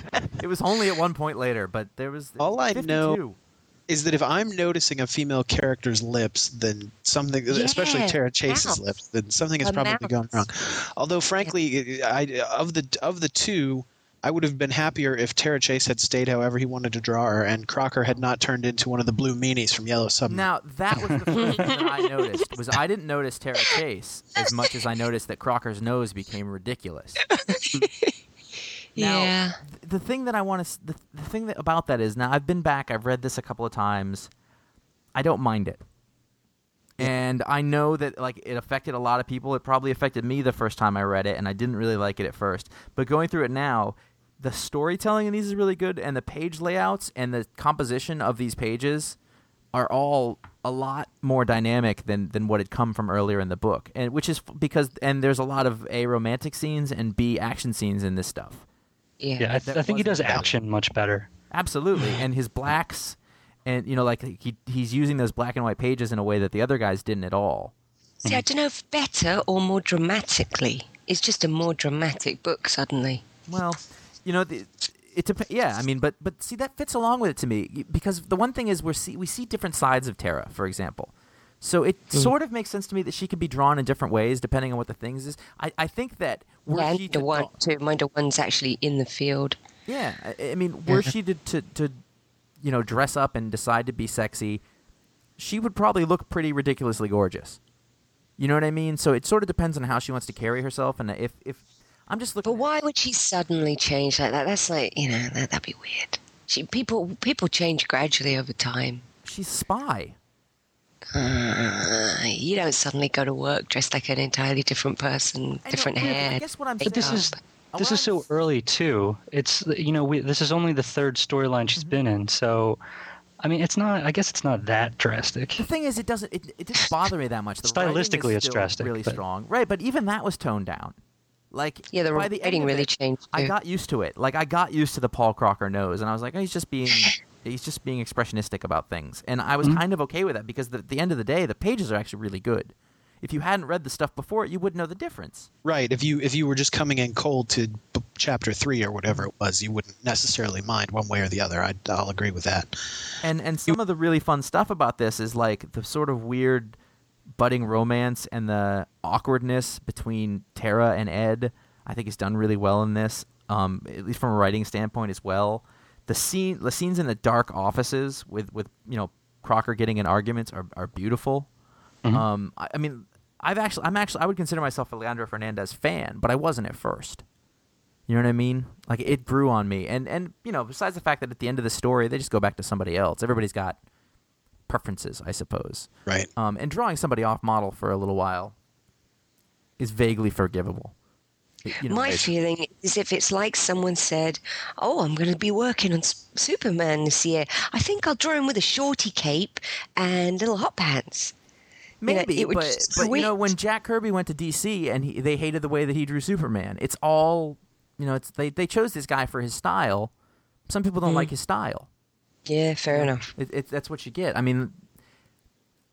Speaker 6: it was only at one point later, but there was
Speaker 5: All I know- is that if I'm noticing a female character's lips, then something, especially Tara Chase's
Speaker 4: mouth.
Speaker 5: lips, then something has
Speaker 4: Her
Speaker 5: probably
Speaker 4: mouth.
Speaker 5: gone wrong. Although, frankly, I of the of the two, I would have been happier if Tara Chase had stayed however he wanted to draw her, and Crocker had not turned into one of the blue meanies from Yellow Submarine.
Speaker 6: Now that was the first thing that I noticed was I didn't notice Tara Chase as much as I noticed that Crocker's nose became ridiculous. Now,
Speaker 4: yeah.
Speaker 6: th- the thing that I want to, the, the thing that, about that is now I've been back, I've read this a couple of times. I don't mind it. And I know that like it affected a lot of people. It probably affected me the first time I read it, and I didn't really like it at first. But going through it now, the storytelling in these is really good, and the page layouts and the composition of these pages are all a lot more dynamic than than what had come from earlier in the book, and which is because and there's a lot of a romantic scenes and b action scenes in this stuff.
Speaker 4: Yeah.
Speaker 1: Yeah, I, th- I think he does
Speaker 6: bad.
Speaker 1: action much better.
Speaker 6: Absolutely, and his blacks, and you know, like he he's using those black and white pages in a way that the other guys didn't at all.
Speaker 4: See, I don't know if better or more dramatically. It's just a more dramatic book suddenly.
Speaker 6: Well, you know, the, it dep- Yeah, I mean, but but see that fits along with it to me because the one thing is we see we see different sides of Tara, for example. So it
Speaker 4: Mm.
Speaker 6: sort of makes sense to me that she could be drawn in different ways depending on what the things is. I, I think that were
Speaker 4: Yeah,
Speaker 6: she to
Speaker 4: the one
Speaker 6: draw-
Speaker 4: too. Mind the one's actually in the field.
Speaker 6: Yeah, I, I mean, were she to, to to you know dress up and decide to be sexy, she would probably look pretty ridiculously gorgeous. You know what I mean? So it sort of depends on how she wants to carry herself, and if if I'm just looking.
Speaker 4: But why would she suddenly change like that? That's like you know that, that'd be weird. She people people change gradually over time.
Speaker 6: She's spy.
Speaker 4: Uh, you don't suddenly go to work dressed like an entirely different person,
Speaker 6: I
Speaker 4: different
Speaker 6: yeah, but
Speaker 4: hair.
Speaker 6: I guess what I'm
Speaker 4: makeup.
Speaker 1: But this is this is so early too. It's you know we, this is only the third storyline she's been in, so I mean it's not. I guess it's not that drastic.
Speaker 6: The thing is, it doesn't. It, it didn't bother me that much. The writing is
Speaker 1: Stylistically, it's
Speaker 6: still
Speaker 1: drastic,
Speaker 6: really
Speaker 1: but-
Speaker 6: strong, right? But even that was toned down. Like
Speaker 4: Yeah, the
Speaker 6: by the
Speaker 4: writing
Speaker 6: end
Speaker 4: really
Speaker 6: it,
Speaker 4: changed,
Speaker 6: I got used to it. Like I got used to the Paul Crocker nose, and I was like, oh, he's just being he's just being expressionistic about things, and I was mm-hmm. kind of okay with that because the, at the end of the day, the pages are actually really good. If you hadn't read the stuff before, you wouldn't know the difference.
Speaker 5: Right. If you if you were just coming in cold to b- chapter three or whatever it was, you wouldn't necessarily mind one way or the other. I'd, I'll agree with that.
Speaker 6: And and some of the really fun stuff about this is like the sort of weird budding romance and the awkwardness between Tara and Ed. I think is done really well in this, um, at least from a writing standpoint as well. The scene, the scenes in the dark offices with with you know Crocker getting in arguments are are beautiful. Um, I, I mean, I've actually I'm actually I would consider myself a Leandro Fernandez fan, but I wasn't at first. You know what I mean? Like it grew on me, and and you know, besides the fact that at the end of the story they just go back to somebody else. Everybody's got preferences, I suppose.
Speaker 5: Right.
Speaker 6: Um, and drawing somebody off model for a little while is vaguely forgivable. You know,
Speaker 4: My
Speaker 6: it-
Speaker 4: feeling is if it's like someone said, "Oh, I'm going to be working on S- Superman this year. I think I'll draw him with a shorty cape and little hot pants." you know,
Speaker 6: maybe,
Speaker 4: it would
Speaker 6: but but you know when Jack Kirby went to DC and he, they hated the way that he drew Superman. It's all you know. It's they they chose this guy for his style. Some people don't
Speaker 4: Mm.
Speaker 6: like his style.
Speaker 4: Yeah, fair enough.
Speaker 6: It, it, that's what you get. I mean,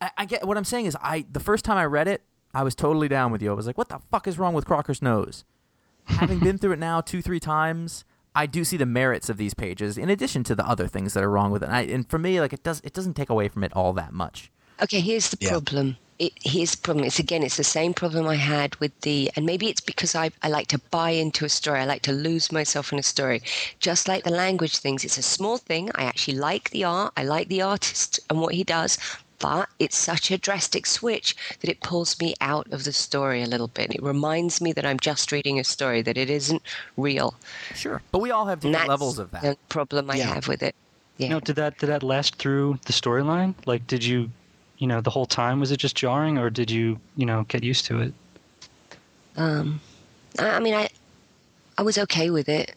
Speaker 6: I, I get what I'm saying is I the first time I read it, I was totally down with you. I was like, what the fuck is wrong with Crocker's nose? Having been through it now two three times, I do see the merits of these pages in addition to the other things that are wrong with it. And, I, and for me, like it does it doesn't take away from it all that much.
Speaker 4: Okay, here's the
Speaker 5: Yeah.
Speaker 4: problem. It, here's the problem. It's again, it's the same problem I had with the, and maybe it's because I, I like to buy into a story. I like to lose myself in a story. Just like the language things, it's a small thing. I actually like the art. I like the artist and what he does, but it's such a drastic switch that it pulls me out of the story a little bit. It reminds me that I'm just reading a story, that it isn't real.
Speaker 6: Sure, but we all have different levels of that.
Speaker 4: the problem I
Speaker 5: Yeah.
Speaker 4: have with it. Yeah.
Speaker 1: No, did that did that last through the storyline? Like, did you, you know, the whole time was it just jarring, or did you, you know, get used to it?
Speaker 4: Um, I, I mean, I, I was okay with it.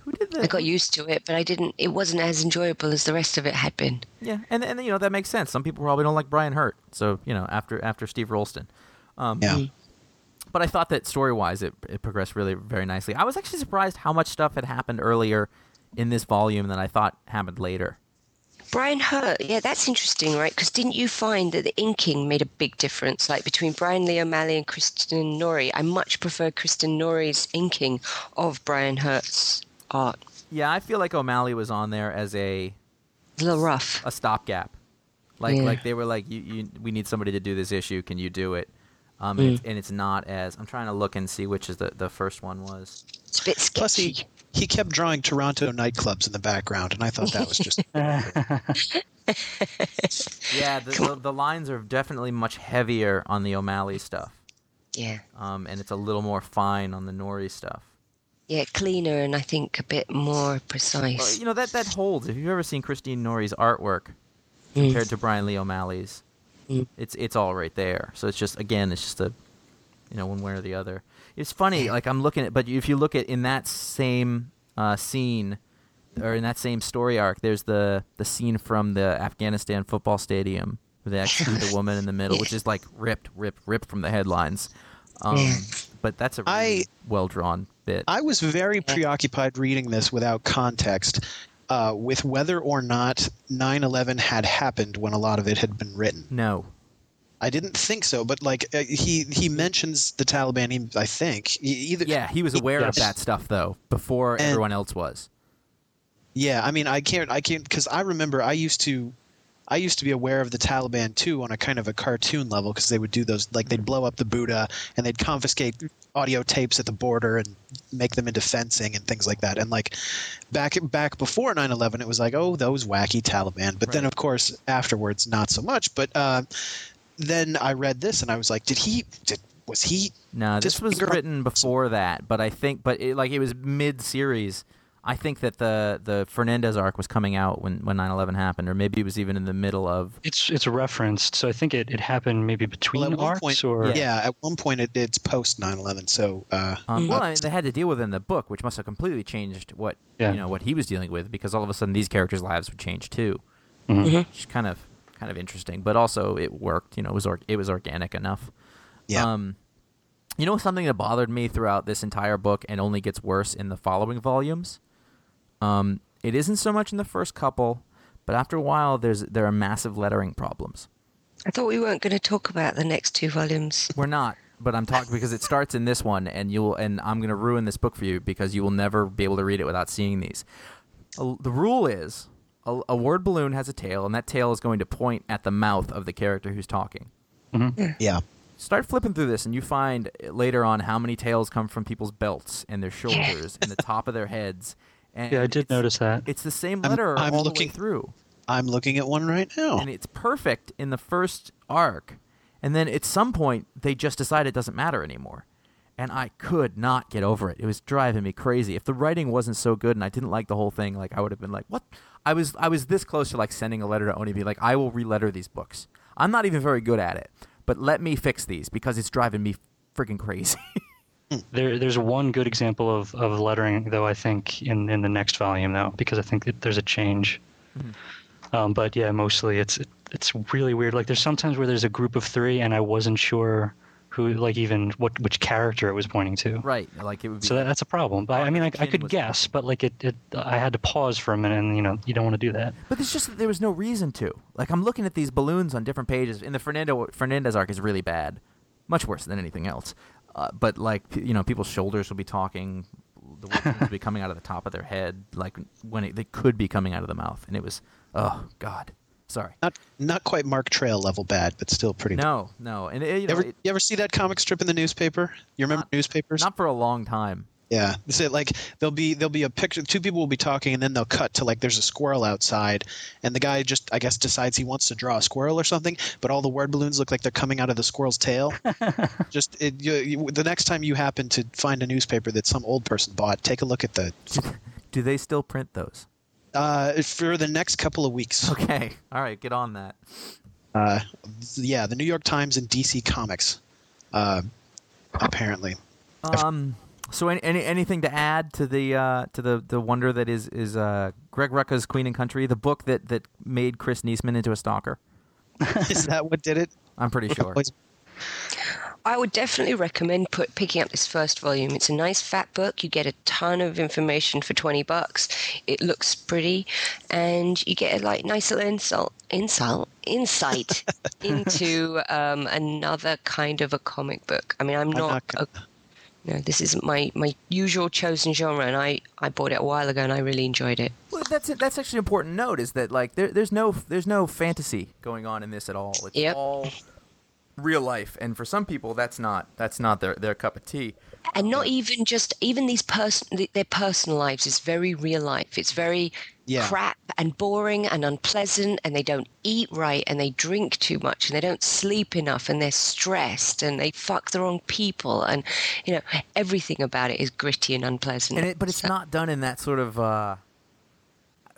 Speaker 6: Who did the?
Speaker 4: I got used to it, but I didn't. It wasn't as enjoyable as the rest of it had been.
Speaker 6: Yeah, and and you know that makes sense. Some people probably don't like Brian Hurtt, so you know after after Steve Rolston. Um,
Speaker 5: Yeah.
Speaker 6: But I thought that story wise, it, it progressed really very nicely. I was actually surprised how much stuff had happened earlier in this volume than I thought happened later.
Speaker 4: Brian Hurtt, yeah, that's interesting, right? Because didn't you find that the inking made a big difference? Like between Brian Lee O'Malley and Christine Norrie, I much prefer Christine Norrie's inking of Brian Hurtt's art.
Speaker 6: Yeah, I feel like O'Malley was on there as a
Speaker 4: A little rough.
Speaker 6: a stopgap. Like
Speaker 4: Yeah.
Speaker 6: like they were like, you, you, we need somebody to do this issue. Can you do it? Um,
Speaker 4: Mm.
Speaker 6: and, it's, and it's not as I'm trying to look and see which is the the first one was.
Speaker 4: It's a bit
Speaker 5: Plus
Speaker 4: sketchy.
Speaker 5: he he kept drawing Toronto nightclubs in the background, and I thought that was just
Speaker 6: Yeah, the, the, the lines are definitely much heavier on the O'Malley stuff,
Speaker 4: Yeah.
Speaker 6: um, and it's a little more fine on the Norrie stuff.
Speaker 4: Yeah, cleaner and I think a bit more
Speaker 6: Well,
Speaker 4: precise.
Speaker 6: you know that that holds. If you've ever seen Christine Norrie's artwork compared to Brian Lee O'Malley's,
Speaker 4: Mm.
Speaker 6: it's it's all right there. So it's just again, it's just a you know one way or the other. It's funny. Like I'm looking at, but if you look at in that same uh, scene or in that same story arc, there's the the scene from the Afghanistan football stadium they execute the woman in the middle, which is like ripped, ripped, ripped from the headlines. Um,
Speaker 4: Yeah.
Speaker 6: But that's a really well drawn bit.
Speaker 5: I was very preoccupied reading this without context uh, with whether or not 9 11 had happened when a lot of it had been written.
Speaker 6: no,
Speaker 5: I didn't think so, but like uh, he he mentions the Taliban. He, I think e- either.
Speaker 6: yeah, he was aware of
Speaker 1: Yes.
Speaker 6: that stuff though before
Speaker 5: And-
Speaker 6: everyone else was.
Speaker 5: Yeah, I mean, I can't, I can't, because I remember I used to, I used to be aware of the Taliban too on a kind of a cartoon level because they would do those, like they'd blow up the Buddha and they'd confiscate audio tapes at the border and make them into fencing and things like that. And like back back before 9/11, it was like, oh, those wacky Taliban. But then, of course, afterwards, not so much. But uh, then I read this and I was like, did he? Did was he?
Speaker 6: No, this was
Speaker 5: figure out-
Speaker 6: written before that, but I think, but it, like it was mid-series. I think that the the Fernandez arc was coming out when when 9/11 happened, or maybe it was even in the middle of.
Speaker 1: It's it's referenced, so I think it, it happened maybe between
Speaker 5: Well,
Speaker 1: arcs
Speaker 5: point,
Speaker 1: or
Speaker 5: yeah. at one point it, it's post 9/11. So uh,
Speaker 6: Um, well, I mean, they had to deal with it in the book, which must have completely changed what
Speaker 1: Yeah.
Speaker 6: you know what he was dealing with, because all of a sudden these characters' lives would change too.
Speaker 1: Mhm.
Speaker 6: Which kind of kind of interesting, but also it worked. You know, it was or, it was organic enough.
Speaker 5: yeah.
Speaker 6: Um, you know something that bothered me throughout this entire book and only gets worse in the following volumes. Um, it isn't so much in the first couple, but after a while, there's there are massive lettering problems.
Speaker 4: I thought we weren't going to talk about the next two volumes.
Speaker 6: We're not, but I'm talking because it starts in this one, and you'll and I'm going to ruin this book for you because you will never be able to read it without seeing these. Uh, The rule is a, a word balloon has a tail, and that tail is going to point at the mouth of the character who's talking. Mm-hmm.
Speaker 5: yeah.
Speaker 6: Start flipping through this, and you find later on how many tails come from people's belts and their shoulders and the top of their heads. And
Speaker 1: yeah, I did notice that.
Speaker 6: It's the same
Speaker 5: I'm-
Speaker 6: letter
Speaker 5: I'm
Speaker 6: all
Speaker 5: looking-
Speaker 6: the way through,
Speaker 5: I'm looking at one right now.
Speaker 6: and it's perfect in the first arc, and then at some point they just decide it doesn't matter anymore, and I could not get over it. It was driving me crazy. If the writing wasn't so good and I didn't like the whole thing, like I would have been like, "What?" I was I was this close to like sending a letter to Oni, be like, "I will re-letter these books. I'm not even very good at it, but let me fix these because it's driving me freaking crazy."
Speaker 1: There, there's one good example of, of lettering, though I think in, in the next volume, though, because I think that there's a change. Um, but yeah, mostly it's it, it's really weird. Like there's sometimes where there's a group of three, and I wasn't sure who, like even what which character it was pointing to.
Speaker 6: right? Like it would be.
Speaker 1: So that, that's a problem. But I mean, I, I could guess, but like it, it, I had to pause for a minute, and you know, you don't want to do that.
Speaker 6: But it's just that there was no reason to. Like I'm looking at these balloons on different pages. and the Fernando Fernandez arc is really bad, much worse than anything else. Uh, but like you know, people's shoulders will be talking. The words will be coming out of the top of their head, like when it, they could be coming out of the mouth. And it was, oh god, sorry.
Speaker 5: Not not quite Mark Trail level bad, but still pretty.
Speaker 6: No, no, and it, you
Speaker 5: You
Speaker 6: know,
Speaker 5: ever,
Speaker 6: it-
Speaker 5: you ever see that comic strip in the newspaper? You remember
Speaker 6: Not-
Speaker 5: newspapers?
Speaker 6: not for a long time.
Speaker 5: yeah. It's it, like there'll be there'll be a picture. Two people will be talking, and then they'll cut to like there's a squirrel outside, and the guy just I guess decides he wants to draw a squirrel or something, but all the word balloons look like they're coming out of the squirrel's tail. just it, you, you, the next time you happen to find a newspaper that some old person bought, take a look at the.
Speaker 6: Do they still print those?
Speaker 5: Uh, for the next couple of weeks.
Speaker 6: Okay, all right, get on that.
Speaker 5: Uh, yeah, the New York Times and DC Comics. Uh, apparently.
Speaker 6: Um. So, any, any anything to add to the uh, to the, the wonder that is is uh, Greg Rucka's Queen and Country, the book that, that made Chris Niesman into a stalker?
Speaker 5: Is that what did it?
Speaker 6: I'm pretty sure.
Speaker 5: Always-
Speaker 4: I would definitely recommend put, picking up this first volume. It's a nice fat book. You get a ton of information for 20 bucks. It looks pretty, and you get a like nice little insult, insult, insight into um, another kind of a comic book. I mean, I'm
Speaker 5: I'm
Speaker 4: not.
Speaker 5: not
Speaker 4: a,
Speaker 5: gonna-
Speaker 4: no, this isn't my, my usual chosen genre, and I, I bought it a while ago, and I really enjoyed it.
Speaker 6: Well, that's it. That's actually an important note. Is that like there, there's no there's no fantasy going on in this at all. It's
Speaker 4: Yep.
Speaker 6: all real life, and for some people, that's not that's not their their cup of tea.
Speaker 4: and not even just even these person their personal lives is very real life it's very
Speaker 5: Yeah.
Speaker 4: crap and boring and unpleasant and they don't eat right and they drink too much and they don't sleep enough and they're stressed and they fuck the wrong people and you know everything about it is gritty and unpleasant
Speaker 6: and it, but it's
Speaker 4: So-
Speaker 6: not done in that sort of uh,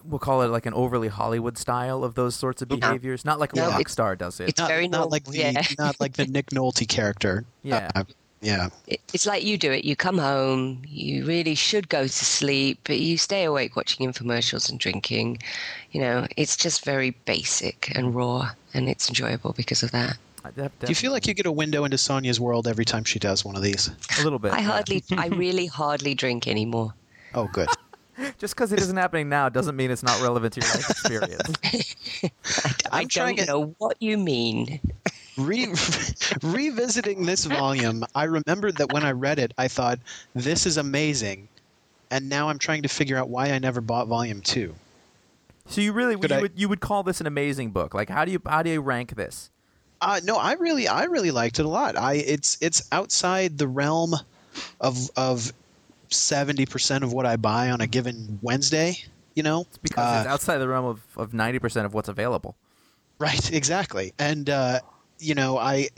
Speaker 6: we'll call it like an overly Hollywood style of those sorts of behaviors. Not like a
Speaker 4: No,
Speaker 6: rock star does it.
Speaker 4: it's
Speaker 5: Not,
Speaker 4: very
Speaker 5: not
Speaker 4: normal
Speaker 5: like the
Speaker 4: yeah
Speaker 5: not like the Nick Nolte character.
Speaker 6: Yeah.
Speaker 5: Uh, yeah.
Speaker 4: It's like you do it you come home you really should go to sleep but you stay awake watching infomercials and drinking you know it's just very basic and raw and it's enjoyable because of that
Speaker 6: I
Speaker 5: Do you feel like you get a window into Sonia's world every time she does one of these?
Speaker 6: a little bit?
Speaker 4: I
Speaker 6: yeah.
Speaker 4: hardly, I really hardly drink anymore.
Speaker 5: Oh, good.
Speaker 6: Just because it isn't happening now doesn't mean it's not relevant to your life experience.
Speaker 4: I
Speaker 5: I'm
Speaker 4: don't
Speaker 5: to-
Speaker 4: know what you mean.
Speaker 5: Re- revisiting this volume, I remembered that when I read it, I thought this is amazing, and now I'm trying to figure out why I never bought volume two.
Speaker 6: so you really you
Speaker 5: I-
Speaker 6: would you would call this an amazing book? Like how do you how do you rank this?
Speaker 5: Uh, no, I really, I really liked it a lot. I it's it's outside the realm of of seventy percent of what I buy on a given Wednesday. You know,
Speaker 6: It's because
Speaker 5: Uh,
Speaker 6: it's outside the realm of of ninety percent of what's available.
Speaker 5: Right, exactly. And uh, you know, I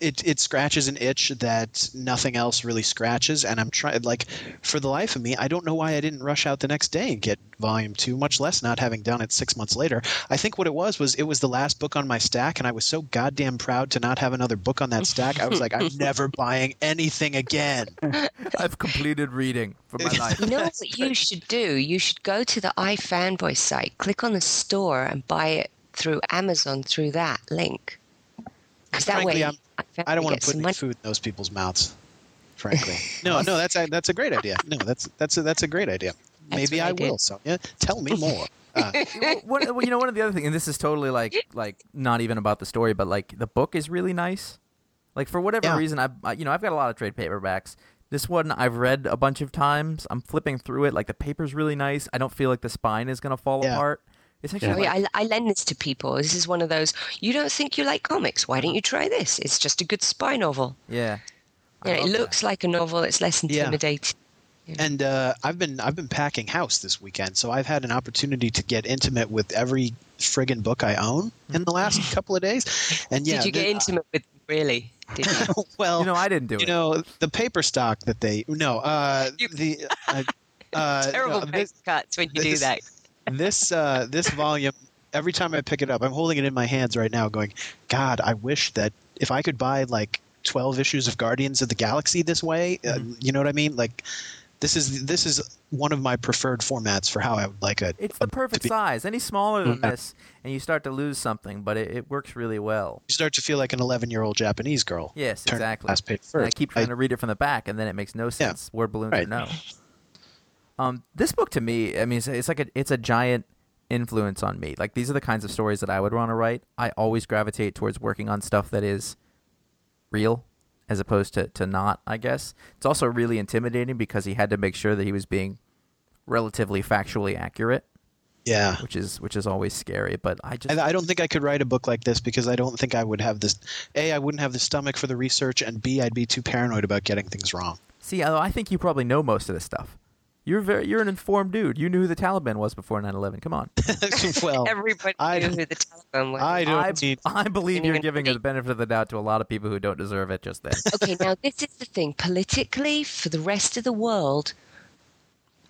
Speaker 5: it it scratches an itch that nothing else really scratches and I'm trying like for the life of me, I don't know why I didn't rush out the next day and get volume 2, much less not having done it 6 months later. I think what it was was it was the last book on my stack and I was so goddamn proud to not have another book on that stack. I was like I'm never buying anything again.
Speaker 6: I've completed reading for my life.
Speaker 4: You know what you should do? You should go to the iFanboy site, click on the store, and buy it through Amazon through that link. Because that
Speaker 5: Frankly,
Speaker 4: way,
Speaker 5: I'm- I don't want to put
Speaker 4: some
Speaker 5: any
Speaker 4: money.
Speaker 5: food in those people's mouths. Frankly, no, no, that's a, that's a great idea. No, that's that's a, that's a great idea.
Speaker 4: That's
Speaker 5: Maybe
Speaker 4: I
Speaker 5: I
Speaker 4: did.
Speaker 5: will. Sonia, tell me more. Uh,
Speaker 6: Well, one, well, you know, one of the other things, and this is totally like like not even about the story, but like the book is really nice. Like for whatever
Speaker 5: Yeah.
Speaker 6: reason, I I- you know I've got a lot of trade paperbacks. This one I've read a bunch of times. I'm flipping through it. Like the paper's really nice. I don't feel like the spine is gonna fall
Speaker 5: Yeah.
Speaker 6: apart. It's actually
Speaker 4: Oh,
Speaker 6: like,
Speaker 4: yeah, I, I lend this to people. This is one of those. You don't think you like comics? Why don't you try this? It's just a good spy novel.
Speaker 6: yeah. I
Speaker 4: You know, it
Speaker 6: love that.
Speaker 4: looks like a novel. It's less intimidating.
Speaker 5: Yeah.
Speaker 4: intimidating.
Speaker 5: and uh, I've been I've been packing house this weekend, so I've had an opportunity to get intimate with every friggin' book I own in the last couple of days. And yeah,
Speaker 4: Did you get
Speaker 5: the-
Speaker 4: intimate with really? Did you?
Speaker 5: well,
Speaker 6: You know, I didn't do
Speaker 5: you
Speaker 6: it.
Speaker 5: You know the paper stock that they no uh,
Speaker 4: You-
Speaker 5: the uh, uh,
Speaker 4: Terrible
Speaker 5: no,
Speaker 4: paper
Speaker 5: this,
Speaker 4: cuts when you do that.
Speaker 5: This uh, this volume. Every time I pick it up, I'm holding it in my hands right now, going, God, I wish that if I could buy like 12 issues of Guardians of the Galaxy this way, uh,
Speaker 6: Mm-hmm.
Speaker 5: you know what I mean? Like, this is this is one of my preferred formats for how I would like a.
Speaker 6: It's the
Speaker 5: a-
Speaker 6: perfect
Speaker 5: be-
Speaker 6: size. Any smaller than
Speaker 5: Yeah.
Speaker 6: this, and you start to lose something, but it, it works really well.
Speaker 5: You start to feel like an 11 year old Japanese girl.
Speaker 6: Yes, exactly.
Speaker 5: Last page
Speaker 6: And I keep trying to read it from the back, and then it makes no sense. Word balloons or no. Um, this book to me, I mean, it's, it's like a, it's a giant influence on me. Like these are the kinds of stories that I would want to write. I always gravitate towards working on stuff that is real, as opposed to to not. I guess it's also really intimidating because he had to make sure that he was being relatively factually accurate,
Speaker 5: yeah.
Speaker 6: which is which is always scary. But I just
Speaker 5: I, I don't think I could write a book like this because I don't think I would have this. A, I wouldn't have the stomach for the research, and B, I'd be too paranoid about getting things wrong.
Speaker 6: See, I think you probably know most of this stuff. You're very you're an informed dude. You knew who the Taliban was before 9/11. Come on.
Speaker 5: well,
Speaker 4: Everybody
Speaker 5: I
Speaker 4: knew
Speaker 5: don't-
Speaker 4: who the telephone was.
Speaker 5: I don't
Speaker 6: I,
Speaker 5: need.
Speaker 6: I believe you're giving the benefit of the doubt to a lot of people who don't deserve it just then.
Speaker 4: okay, now this is the thing. Politically, for the rest of the world,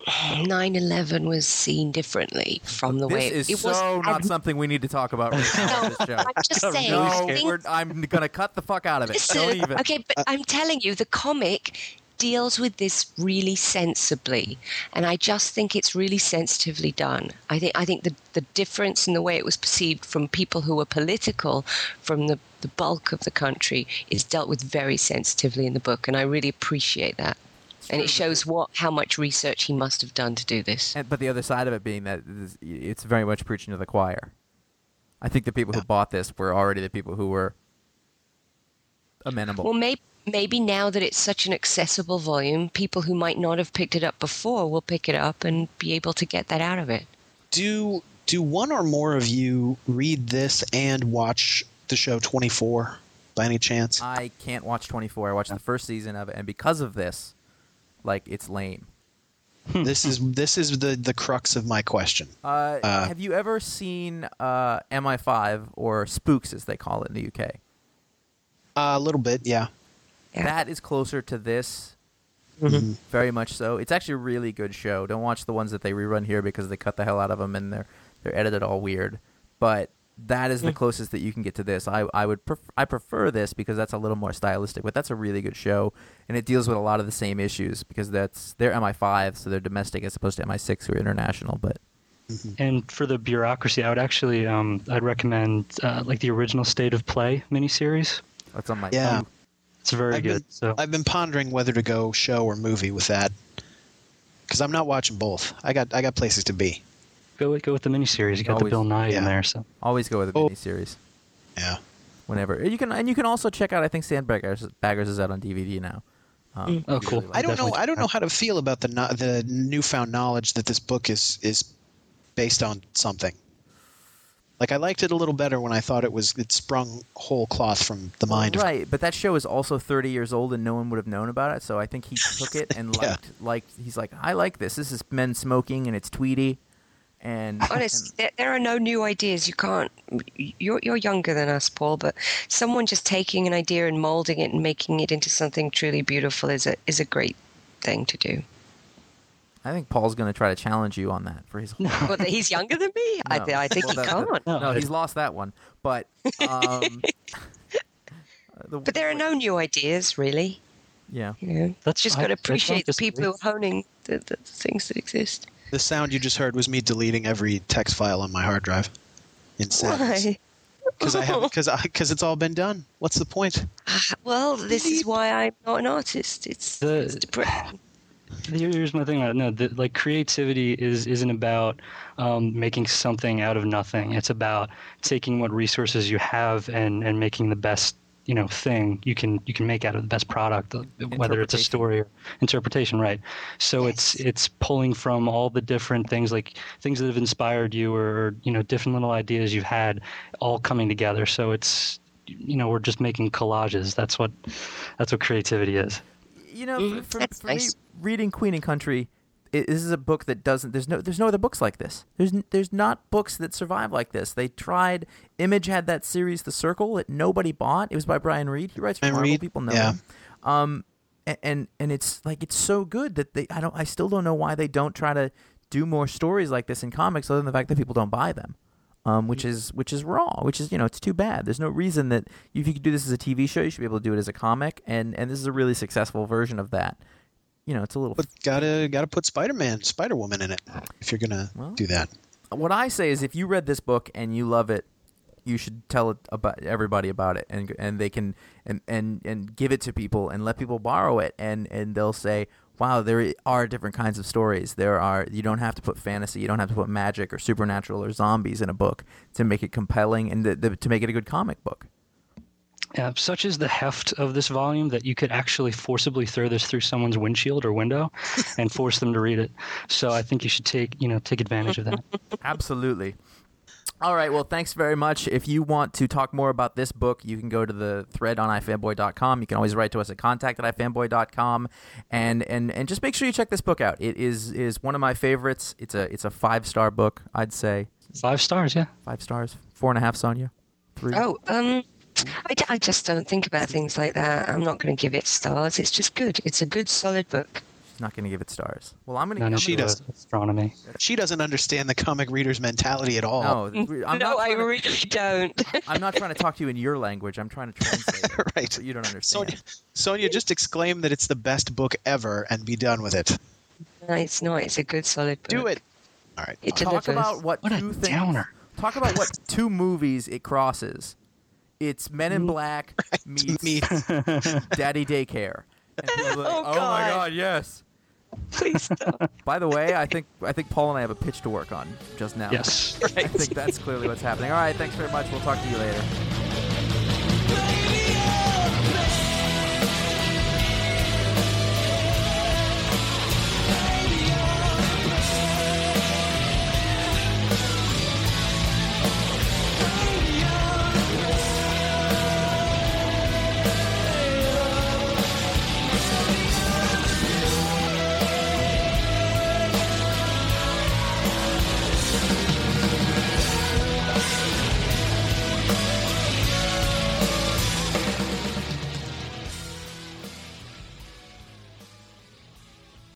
Speaker 4: 9/11 was seen differently from the way
Speaker 6: this is
Speaker 4: it was.
Speaker 6: so not
Speaker 4: and-
Speaker 6: something we need to talk about right now on this show.
Speaker 4: I'm just saying.
Speaker 6: No, I'm gonna cut the fuck out of it. Don't
Speaker 4: Listen,
Speaker 6: even.
Speaker 4: okay, but I'm telling you, the comic deals with this really sensibly, and I just think it's really sensitively done. I think I think the the difference in the way it was perceived from people who were political, from the the bulk of the country, is dealt with very sensitively in the book, and I really appreciate that. And it shows what how much research he must have done to do this.
Speaker 6: And, but the other side of it being that it's very much preaching to the choir. I think the people who bought this were already the people who were amenable.
Speaker 4: Well, maybe maybe now that it's such an accessible volume, people who might not have picked it up before will pick it up and be able to get that out of it.
Speaker 5: Do do one or more of you read this and watch the show 24? by any chance?
Speaker 6: I can't watch 24. I watched the first season of it, and because of this, like it's lame.
Speaker 5: this is this is the the crux of my question.
Speaker 6: Uh,
Speaker 5: Uh,
Speaker 6: have you ever seen uh, MI5 or Spooks, as they call it in the UK?
Speaker 5: Uh, a little bit, yeah.
Speaker 4: Yeah.
Speaker 6: That is closer to this,
Speaker 5: Mm-hmm.
Speaker 6: very much so. It's actually a really good show. Don't watch the ones that they rerun here because they cut the hell out of them and they're they're edited all weird. But that is the closest that you can get to this. I I would pref- I prefer this because that's a little more stylistic, but that's a really good show and it deals with a lot of the same issues because that's they're MI5, so they're domestic as opposed to MI6 who are international. But
Speaker 1: And for the bureaucracy, I would actually um, I'd recommend uh, like the original State of Play miniseries.
Speaker 6: that's on my
Speaker 5: Yeah.
Speaker 1: It's very
Speaker 5: I've
Speaker 1: good.
Speaker 5: been,
Speaker 1: so
Speaker 5: I've been pondering whether to go show or movie with that because I'm not watching both. I got I got places to be.
Speaker 1: go with, go with the miniseries. You got
Speaker 6: Always-
Speaker 1: the Bill Nighy
Speaker 5: yeah.
Speaker 1: in there. So
Speaker 6: always go with the
Speaker 5: Oh.
Speaker 6: miniseries.
Speaker 5: Yeah.
Speaker 6: Whenever you can, and you can also check out. I think Sandbaggers Baggers is out on DVD now. Um,
Speaker 1: Oh, cool.
Speaker 6: really like
Speaker 5: I don't know. I don't know how to feel about the no, the newfound knowledge that this book is is based on something. Like I liked it a little better when I thought it was it sprung whole cloth from the mind of
Speaker 6: right, but that show is also 30 years old and no one would have known about it. So I think he took it and
Speaker 5: Yeah.
Speaker 6: liked, liked. He's like, I like this. This is men smoking and it's Tweety, and
Speaker 4: Honest, there, there are no new ideas. You can't. You're you're younger than us, Paul, but someone just taking an idea and molding it and making it into something truly beautiful is a is a great thing to do.
Speaker 6: I think Paul's going to try to challenge you on that for his. Whole
Speaker 4: But he's younger than me. I,
Speaker 6: No.
Speaker 4: th- I think
Speaker 6: Well,
Speaker 4: he
Speaker 6: that-
Speaker 4: can't.
Speaker 6: No,
Speaker 1: No,
Speaker 6: he's lost that one. But um, the-
Speaker 4: But there are no new ideas, really.
Speaker 6: Yeah.
Speaker 4: You know,
Speaker 1: That's-
Speaker 4: just got to appreciate the people who are honing the, the, the things that exist.
Speaker 5: the sound you just heard was me deleting every text file on my hard drive. In.
Speaker 4: Why?
Speaker 5: Because I have because I because it's all been done. What's the point?
Speaker 4: Well, this is why I'm not an artist. It's,
Speaker 1: The-
Speaker 4: it's depressing.
Speaker 1: Here- Here's my thing. No, the, like creativity is isn't about um, making something out of nothing. It's about taking what resources you have and, and making the best you know thing you can you can make out of the best product, uh, whether it's a story or interpretation, right? So it's it's pulling from all the different things like things that have inspired you or you know different little ideas you've had, all coming together. So it's you know we're just making collages. That's what that's what creativity is.
Speaker 6: You know,
Speaker 4: Mhm.
Speaker 6: for,
Speaker 4: That's
Speaker 6: for
Speaker 4: nice.
Speaker 6: me, reading Queen and Country, it, this is a book that doesn't. There's no. There's no other books like this. There's n- there's not books that survive like this. They tried. Image had that series, The Circle, that nobody bought. It was by Brian Reed. He writes for Marvel.
Speaker 5: Reed?
Speaker 6: People know
Speaker 5: Yeah.
Speaker 6: him. Um, a- and and it's like it's so good that they. I don't. I still don't know why they don't try to do more stories like this in comics, other than the fact that people don't buy them. Um, which is which is raw, Which is you know it's too bad. There's no reason that if you could do this as a TV show, you should be able to do it as a comic, and and this is a really successful version of that. You know, it's a little.
Speaker 5: But gotta gotta put Spider Man, Spider Woman in it if you're gonna
Speaker 6: Well.
Speaker 5: do that.
Speaker 6: what I say is, if you read this book and you love it, you should tell it about everybody about it, and and they can and and and give it to people and let people borrow it, and and they'll say, wow, there are different kinds of stories. There are you don't have to put fantasy, you don't have to put magic or supernatural or zombies in a book to make it compelling and to, to make it a good comic book.
Speaker 1: Yeah, such is the heft of this volume that you could actually forcibly throw this through someone's windshield or window and force them to read it. So I think you should take, you know, take advantage of that.
Speaker 6: Absolutely. All right. Well, thanks very much. If you want to talk more about this book, you can go to the thread on ifanboy.com. You can always write to us at contact at ifanboy.com. And, and, and just make sure you check this book out. It is, is one of my favorites. It's a, it's a five star book, I'd say.
Speaker 1: Five stars, yeah.
Speaker 6: Five stars. Four and a half, Sonia. Three.
Speaker 4: Oh, um, I, d- I just don't think about things like that. I'm not going to give it stars. It's just good. It's a good, solid book.
Speaker 6: She's not going to give it stars. Well, I'm going
Speaker 1: None
Speaker 6: to.
Speaker 1: of
Speaker 5: She
Speaker 1: the
Speaker 5: does.
Speaker 1: astronomy.
Speaker 5: She doesn't understand the comic reader's mentality at all.
Speaker 6: No, I'm
Speaker 4: no,
Speaker 6: not
Speaker 4: I
Speaker 6: trying to-
Speaker 4: really don't.
Speaker 6: I'm not trying to talk to you in your language. I'm trying to translate.
Speaker 5: Right.
Speaker 6: But you don't understand.
Speaker 5: Sonia, Sonia, just exclaim that it's the best book ever and be done with it.
Speaker 4: no, it's not. It's a good, solid book.
Speaker 5: Do it. All right.
Speaker 4: It
Speaker 6: talk
Speaker 4: delivers.
Speaker 6: about what,
Speaker 1: What a
Speaker 6: two things.
Speaker 1: downer.
Speaker 6: Talk about what two movies it crosses. It's Men in mm. Black meets Daddy Daycare. And like,
Speaker 4: Oh,
Speaker 6: oh, my
Speaker 4: God.
Speaker 6: god, yes.
Speaker 4: Please stop.
Speaker 6: By the way, I think I think Paul and I have a pitch to work on just now.
Speaker 1: Yes.
Speaker 6: I think that's clearly what's happening. All right, thanks very much. We'll talk to you later.
Speaker 2: Like